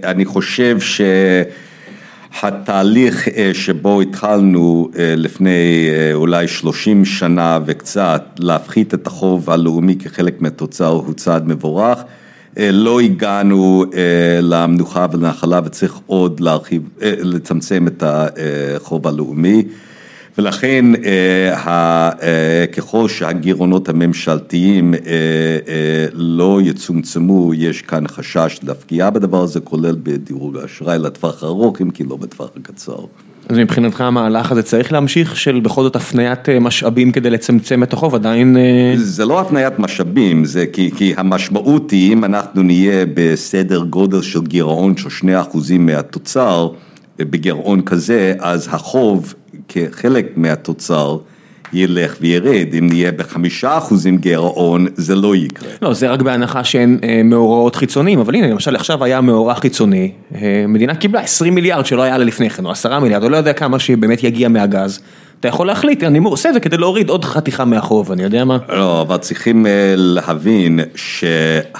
אני חושב שהתהליך שבו התחלנו לפני אולי 30 שנה וקצת, להפחית את החוב הלאומי כחלק מהתוצר הוא צעד מבורך. לא הגענו למנוחה ולנחלה וצריך עוד להרחיב, לצמצם את החוב הלאומי ולכן ככל שהגירעונות הממשלתיים לא יצומצמו, יש כאן חשש לפגיעה בדבר הזה, כולל בדירוג האשראי לטווח הארוך, אם כי לא בטווח הקצר. אז מבחינתך המהלך הזה צריך להמשיך, של בכל זאת הפניית משאבים כדי לצמצם את החוב, עדיין... זה לא הפניית משאבים, זה כי המשמעות היא, אם אנחנו נהיה בסדר גודל של גירעון של שני אחוזים מהתוצר, בגירעון כזה, אז החוב כחלק מהתוצר ילך וירד, אם נהיה בחמישה אחוזים גירעון, זה לא יקרה. לא, זה רק בהנחה שאין מאורעות חיצוניים, אבל הנה, למשל עכשיו היה מאורע חיצוני, מדינה קיבלה 20 מיליארד שלא היה לה לפני כן, או 10 מיליארד, או לא יודע כמה שבאמת יגיע מהגז, אתה יכול להחליט, אני עושה את זה כדי להוריד עוד חתיכה מהחוב, אני יודע מה. לא, אבל צריכים להבין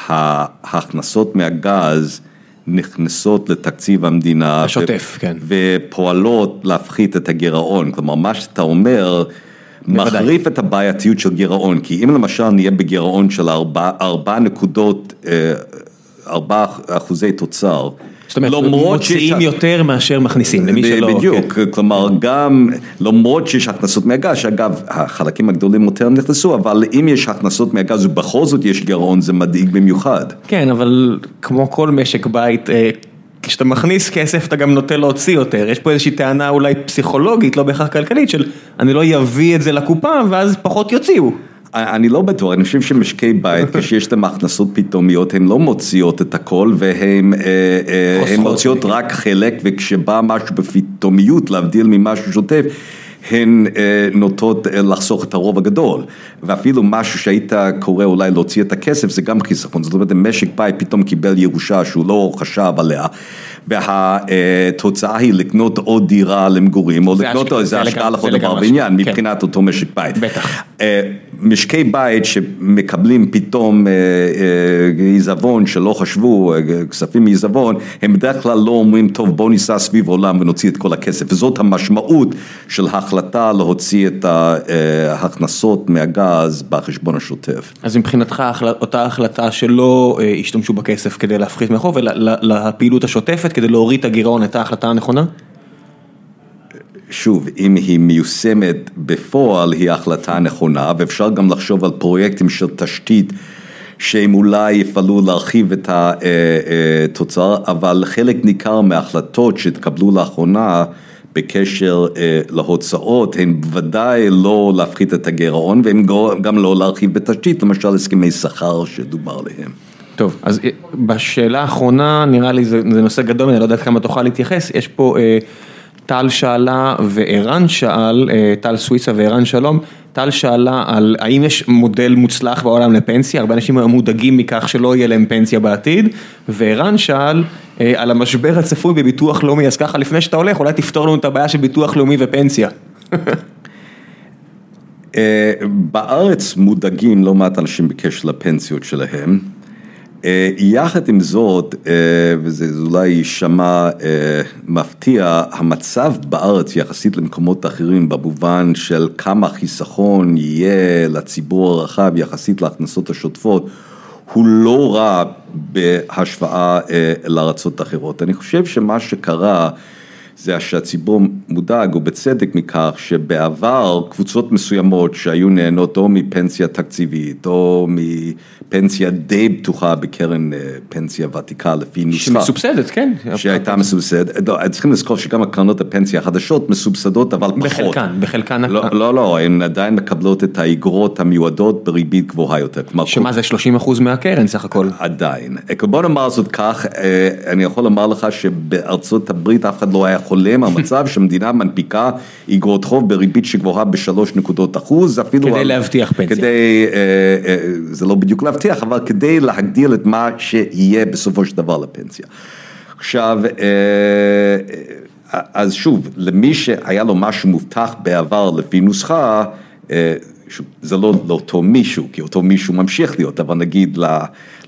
שההכנסות מהגז, נכנסות לתקציב המדינה, השוטף, כן, ופועלות להפחית את הגירעון, כלומר מה שאתה אומר, מחריף את הבעייתיות של גירעון, כי אם למשל נהיה בגירעון של ארבע נקודות, ארבע אחוזי תוצר, זאת אומרת, מוציאים יותר מאשר מכניסים, למי שלא... בדיוק, כלומר גם, למרות שיש הכנסות מהגז, שאגב, החלקים הגדולים יותר נכנסו, אבל אם יש הכנסות מהגז ובכל זאת יש גירעון, זה מדאיג במיוחד. כן, אבל כמו כל משק בית, כשאתה מכניס כסף אתה גם נוטה להוציא יותר, יש פה איזושהי טענה אולי פסיכולוגית, לא בהכרח כלכלית, של אני לא אביא את זה לקופה ואז פחות יוציאו. אני לא בטוח, אני חושב שמשקי בית, כשיש להם הכנסות פתאומיות, הן לא מוציאות את הכל והן מוציאות רק חלק, וכשבא משהו בפתאומיות, להבדיל ממשהו שוטף, הן נוטות לחסוך את הרוב הגדול, ואפילו משהו שהיית קורא אולי להוציא את הכסף, זה גם חיסכון, זאת אומרת, משק בית פתאום קיבל ירושה שהוא לא חשב עליה. והתוצאה היא לקנות עוד דירה למגורים, או לקנות איזה השקעה לכל דבר ועניין, מבחינת אותו משק בית. בטח. משקי בית שמקבלים פתאום עיזבון שלא חשבו, כספים מעיזבון, הם בדרך כלל לא אומרים, טוב בוא ניסע סביב עולם ונוציא את כל הכסף, וזאת המשמעות של ההחלטה להוציא את ההכנסות מהגז בחשבון השוטף. אז מבחינתך אותה החלטה שלא השתמשו בכסף כדי להפחית מהחוב, אלא לפעילות השוטפת, כדי להוריד את הגירעון, הייתה ההחלטה הנכונה? שוב, אם היא מיושמת בפועל, היא ההחלטה הנכונה, ואפשר גם לחשוב על פרויקטים של תשתית, שהם אולי יפעלו להרחיב את התוצר, אבל חלק ניכר מההחלטות שהתקבלו לאחרונה, בקשר להוצאות, הן בוודאי לא להפחית את הגירעון, והן גם לא להרחיב בתשתית, למשל הסכמי שכר שדובר עליהם. טוב, אז בשאלה האחרונה, נראה לי זה נושא גדול, אני לא יודע כמה תוכל להתייחס, יש פה טל שאלה וערן שאל, טל סוויסה וערן שלום, טל שאלה על האם יש מודל מוצלח בעולם לפנסיה, הרבה אנשים מודאגים מכך שלא יהיה להם פנסיה בעתיד, וערן שאל על המשבר הצפוי בביטוח לאומי, אז ככה לפני שאתה הולך, אולי תפתור לנו את הבעיה של ביטוח לאומי ופנסיה. בארץ מודאגים לא מעט אנשים בקשר לפנסיות שלהם. יחד עם זאת, וזה אולי יישמע מפתיע, המצב בארץ יחסית למקומות אחרים במובן של כמה חיסכון יהיה לציבור הרחב יחסית להכנסות השוטפות, הוא לא רע בהשוואה לארצות אחרות. אני חושב שמה שקרה זה שהציבור מודאג ובצדק מכך שבעבר קבוצות מסוימות שהיו נהנות או מפנסיה תקציבית או מפנסיה די בטוחה בקרן פנסיה ותיקה לפי נוסחה. שמסובסדת, כן. שהייתה מסובסדת, צריכים לזכור שגם הקרנות הפנסיה החדשות מסובסדות אבל פחות. בחלקן, בחלקן. לא, לא, הן עדיין מקבלות את האגרות המיועדות בריבית גבוהה יותר. שמה זה 30 אחוז מהקרן סך הכל. עדיין. בוא נאמר זאת כך, אני יכול לומר לך שבארצות הברית אף אחד לא היה חולם על מצב שמדינה מנפיקה אגרות חוב בריבית שגבוהה בשלוש נקודות אחוז, אפילו... כדי להבטיח פנסיה. כדי, זה לא בדיוק להבטיח, אבל כדי להגדיל את מה שיהיה בסופו של דבר לפנסיה. עכשיו, אז שוב, למי שהיה לו משהו מובטח בעבר לפי נוסחה, זה לא לאותו מישהו, כי אותו מישהו ממשיך להיות, אבל נגיד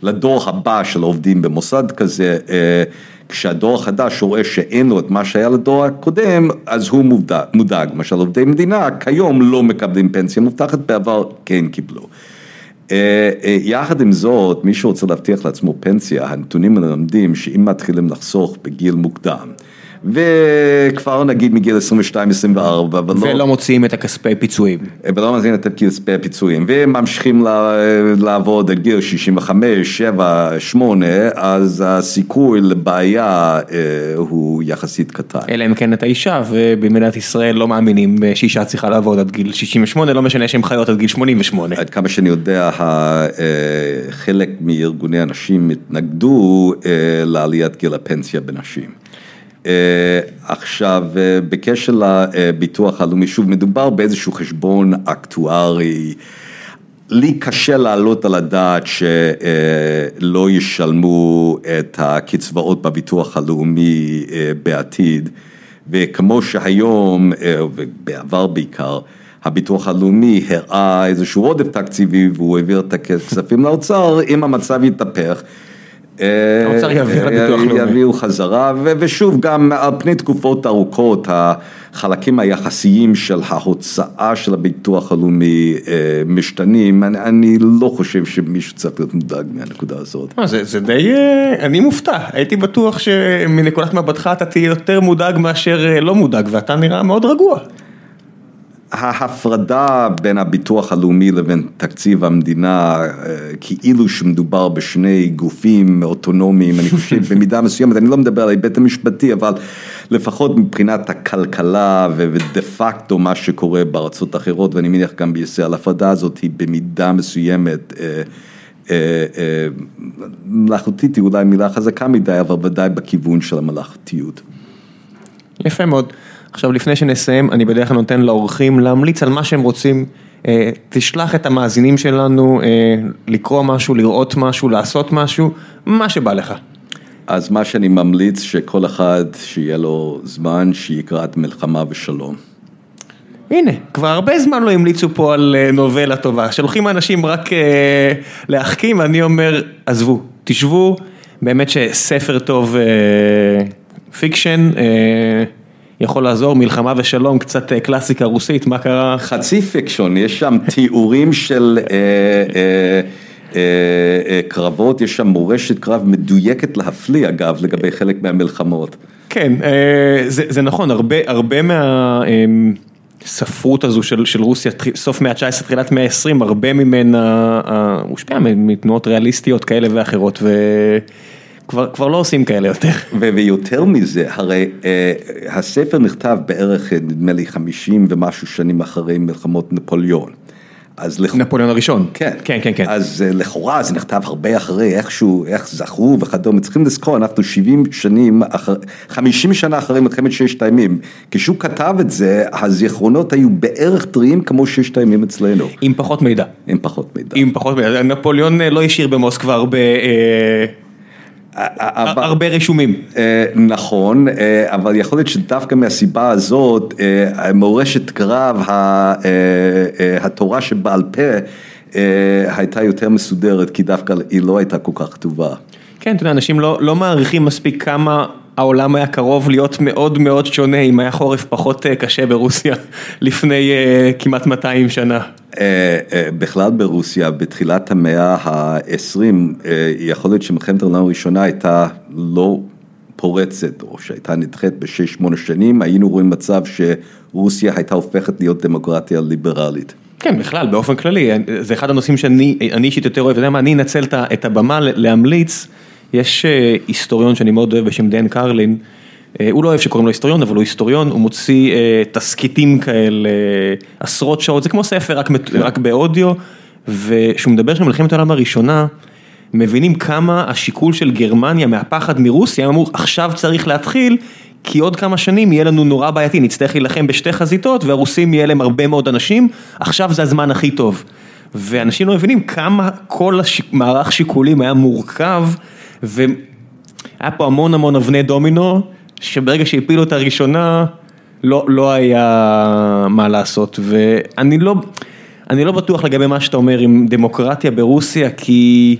לדור הבא של עובדים במוסד כזה, כשהדור החדש רואה שאין לו את מה שהיה לדור הקודם, אז הוא מודאג, למשל עובדי מדינה כיום לא מקבלים פנסיה מובטחת, בעבר כן קיבלו. יחד עם זאת, מי שרוצה להבטיח לעצמו פנסיה, הנתונים מלמדים שאם מתחילים לחסוך בגיל מוקדם, וכבר נגיד מגיל 22-24, ולא מוציאים את הכספי פיצויים. ולא מוציאים את הכספי הפיצויים, וממשיכים לעבוד עד גיל 65, 7, 8, אז הסיכוי לבעיה הוא יחסית קטן. אלא אם כן אתה אישה, ובמדינת ישראל לא מאמינים שאישה צריכה לעבוד עד גיל 68, לא משנה שהן חיות עד גיל 88. עד כמה שאני יודע, חלק מארגוני הנשים התנגדו לעליית גיל הפנסיה בנשים. עכשיו, בקשר לביטוח הלאומי, שוב, מדובר באיזשהו חשבון אקטוארי, לי קשה להעלות על הדעת שלא ישלמו את הקצבאות בביטוח הלאומי בעתיד, וכמו שהיום, ובעבר בעיקר, הביטוח הלאומי הראה איזשהו עודף תקציבי והוא העביר את הכספים לאוצר, אם המצב יתהפך. האוצר יעביר לביטוח לאומי. יביאו חזרה, ושוב גם על פני תקופות ארוכות, החלקים היחסיים של ההוצאה של הביטוח הלאומי משתנים, אני לא חושב שמישהו צריך להיות מודאג מהנקודה הזאת. זה די, אני מופתע, הייתי בטוח שמנקודת מבטך אתה תהיה יותר מודאג מאשר לא מודאג, ואתה נראה מאוד רגוע. ההפרדה בין הביטוח הלאומי לבין תקציב המדינה, כאילו שמדובר בשני גופים אוטונומיים, אני חושב במידה מסוימת, אני לא מדבר על ההיבט המשפטי, אבל לפחות מבחינת הכלכלה ודה פקטו מה שקורה בארצות אחרות, ואני מניח גם בישראל, ההפרדה הזאת היא במידה מסוימת מלאכותית, היא אולי מילה חזקה מדי, אבל ודאי בכיוון של המלאכותיות. יפה מאוד. עכשיו לפני שנסיים, אני בדרך כלל נותן לאורחים להמליץ על מה שהם רוצים, תשלח את המאזינים שלנו לקרוא משהו, לראות משהו, לעשות משהו, מה שבא לך. אז מה שאני ממליץ שכל אחד שיהיה לו זמן, שיקרא את מלחמה ושלום. הנה, כבר הרבה זמן לא המליצו פה על נובלה טובה, שולחים אנשים רק להחכים, אני אומר, עזבו, תשבו, באמת שספר טוב fiction. יכול לעזור, מלחמה ושלום, קצת קלאסיקה רוסית, מה קרה? חצי פיקשון, יש שם תיאורים של קרבות, יש שם מורשת קרב מדויקת להפליא אגב, לגבי חלק מהמלחמות. כן, זה נכון, הרבה מהספרות הזו של רוסיה, סוף מאה ה-19, תחילת מאה ה-20, הרבה ממנה מושפע מתנועות ריאליסטיות כאלה ואחרות. כבר לא עושים כאלה יותר. ויותר מזה, הרי הספר נכתב בערך נדמה לי חמישים ומשהו שנים אחרי מלחמות נפוליאון. נפוליאון הראשון. כן. כן, כן, כן. אז לכאורה זה נכתב הרבה אחרי איכשהו, איך זכרו וכדומה, צריכים לזכור, אנחנו 70 שנים, 50 שנה אחרי מלחמת ששת הימים, כשהוא כתב את זה, הזיכרונות היו בערך טריים כמו ששת הימים אצלנו. עם פחות מידע. עם פחות מידע. עם פחות מידע, נפוליאון לא השאיר במוסקבה הרבה... הרבה רשומים. נכון, אבל יכול להיות שדווקא מהסיבה הזאת, מורשת קרב, התורה שבעל פה, הייתה יותר מסודרת, כי דווקא היא לא הייתה כל כך כתובה. כן, אתה יודע, אנשים לא מעריכים מספיק כמה העולם היה קרוב להיות מאוד מאוד שונה, אם היה חורף פחות קשה ברוסיה לפני כמעט 200 שנה. בכלל ברוסיה, בתחילת המאה ה-20, יכול להיות שמלחמת העולם הראשונה הייתה לא פורצת, או שהייתה נדחית ב-6-8 שנים, היינו רואים מצב שרוסיה הייתה הופכת להיות דמוקרטיה ליברלית. כן, בכלל, באופן כללי, זה אחד הנושאים שאני אישית יותר אוהב, אתה יודע מה, אני אנצל את הבמה להמליץ, יש היסטוריון שאני מאוד אוהב בשם דן קרלין, הוא לא אוהב שקוראים לו היסטוריון, אבל הוא היסטוריון, הוא מוציא תסקיטים כאלה, עשרות שעות, זה כמו ספר רק באודיו, וכשהוא מדבר שם על מלחמת העולם הראשונה, מבינים כמה השיקול של גרמניה מהפחד מרוסיה, הם אמרו עכשיו צריך להתחיל, כי עוד כמה שנים יהיה לנו נורא בעייתי, נצטרך להילחם בשתי חזיתות, והרוסים יהיה להם הרבה מאוד אנשים, עכשיו זה הזמן הכי טוב. ואנשים לא מבינים כמה כל המערך שיקולים היה מורכב, והיה פה המון המון אבני דומינו, שברגע שהפילו את הראשונה, לא היה מה לעשות, ואני לא בטוח לגבי מה שאתה אומר עם דמוקרטיה ברוסיה, כי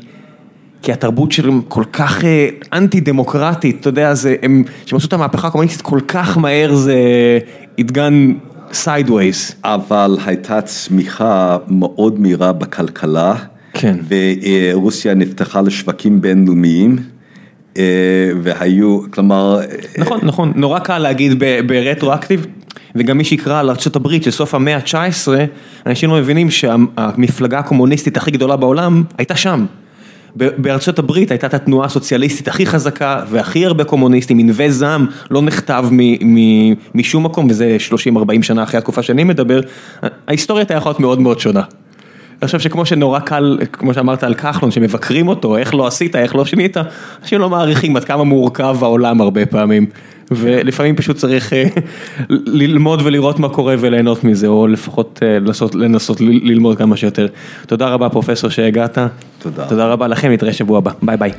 התרבות שלהם כל כך אנטי דמוקרטית, אתה יודע, כשהם עשו את המהפכה הקומוניסטית כל כך מהר זה has gone sideways. אבל הייתה צמיחה מאוד מהירה בכלכלה, כן, ורוסיה נפתחה לשווקים בינלאומיים. והיו, כלומר... נכון, נכון, נורא קל להגיד ברטרואקטיב, וגם מי שיקרא על ארה"ב של סוף המאה ה-19, אנשים לא מבינים שהמפלגה הקומוניסטית הכי גדולה בעולם הייתה שם. בארצות הברית הייתה את התנועה הסוציאליסטית הכי חזקה והכי הרבה קומוניסטים, ענבי זעם לא נכתב משום מקום, וזה 30-40 שנה אחרי התקופה שאני מדבר, ההיסטוריה הייתה יכולה להיות מאוד מאוד שונה. אני חושב שכמו שנורא קל, כמו שאמרת על כחלון, שמבקרים אותו, איך לא עשית, איך לא שינית, אנשים לא מעריכים עד כמה מורכב העולם הרבה פעמים, ולפעמים פשוט צריך ללמוד ולראות מה קורה וליהנות מזה, או לפחות לנסות ללמוד כמה שיותר. תודה רבה פרופסור שהגעת. תודה. תודה רבה לכם, נתראה שבוע הבא, ביי ביי.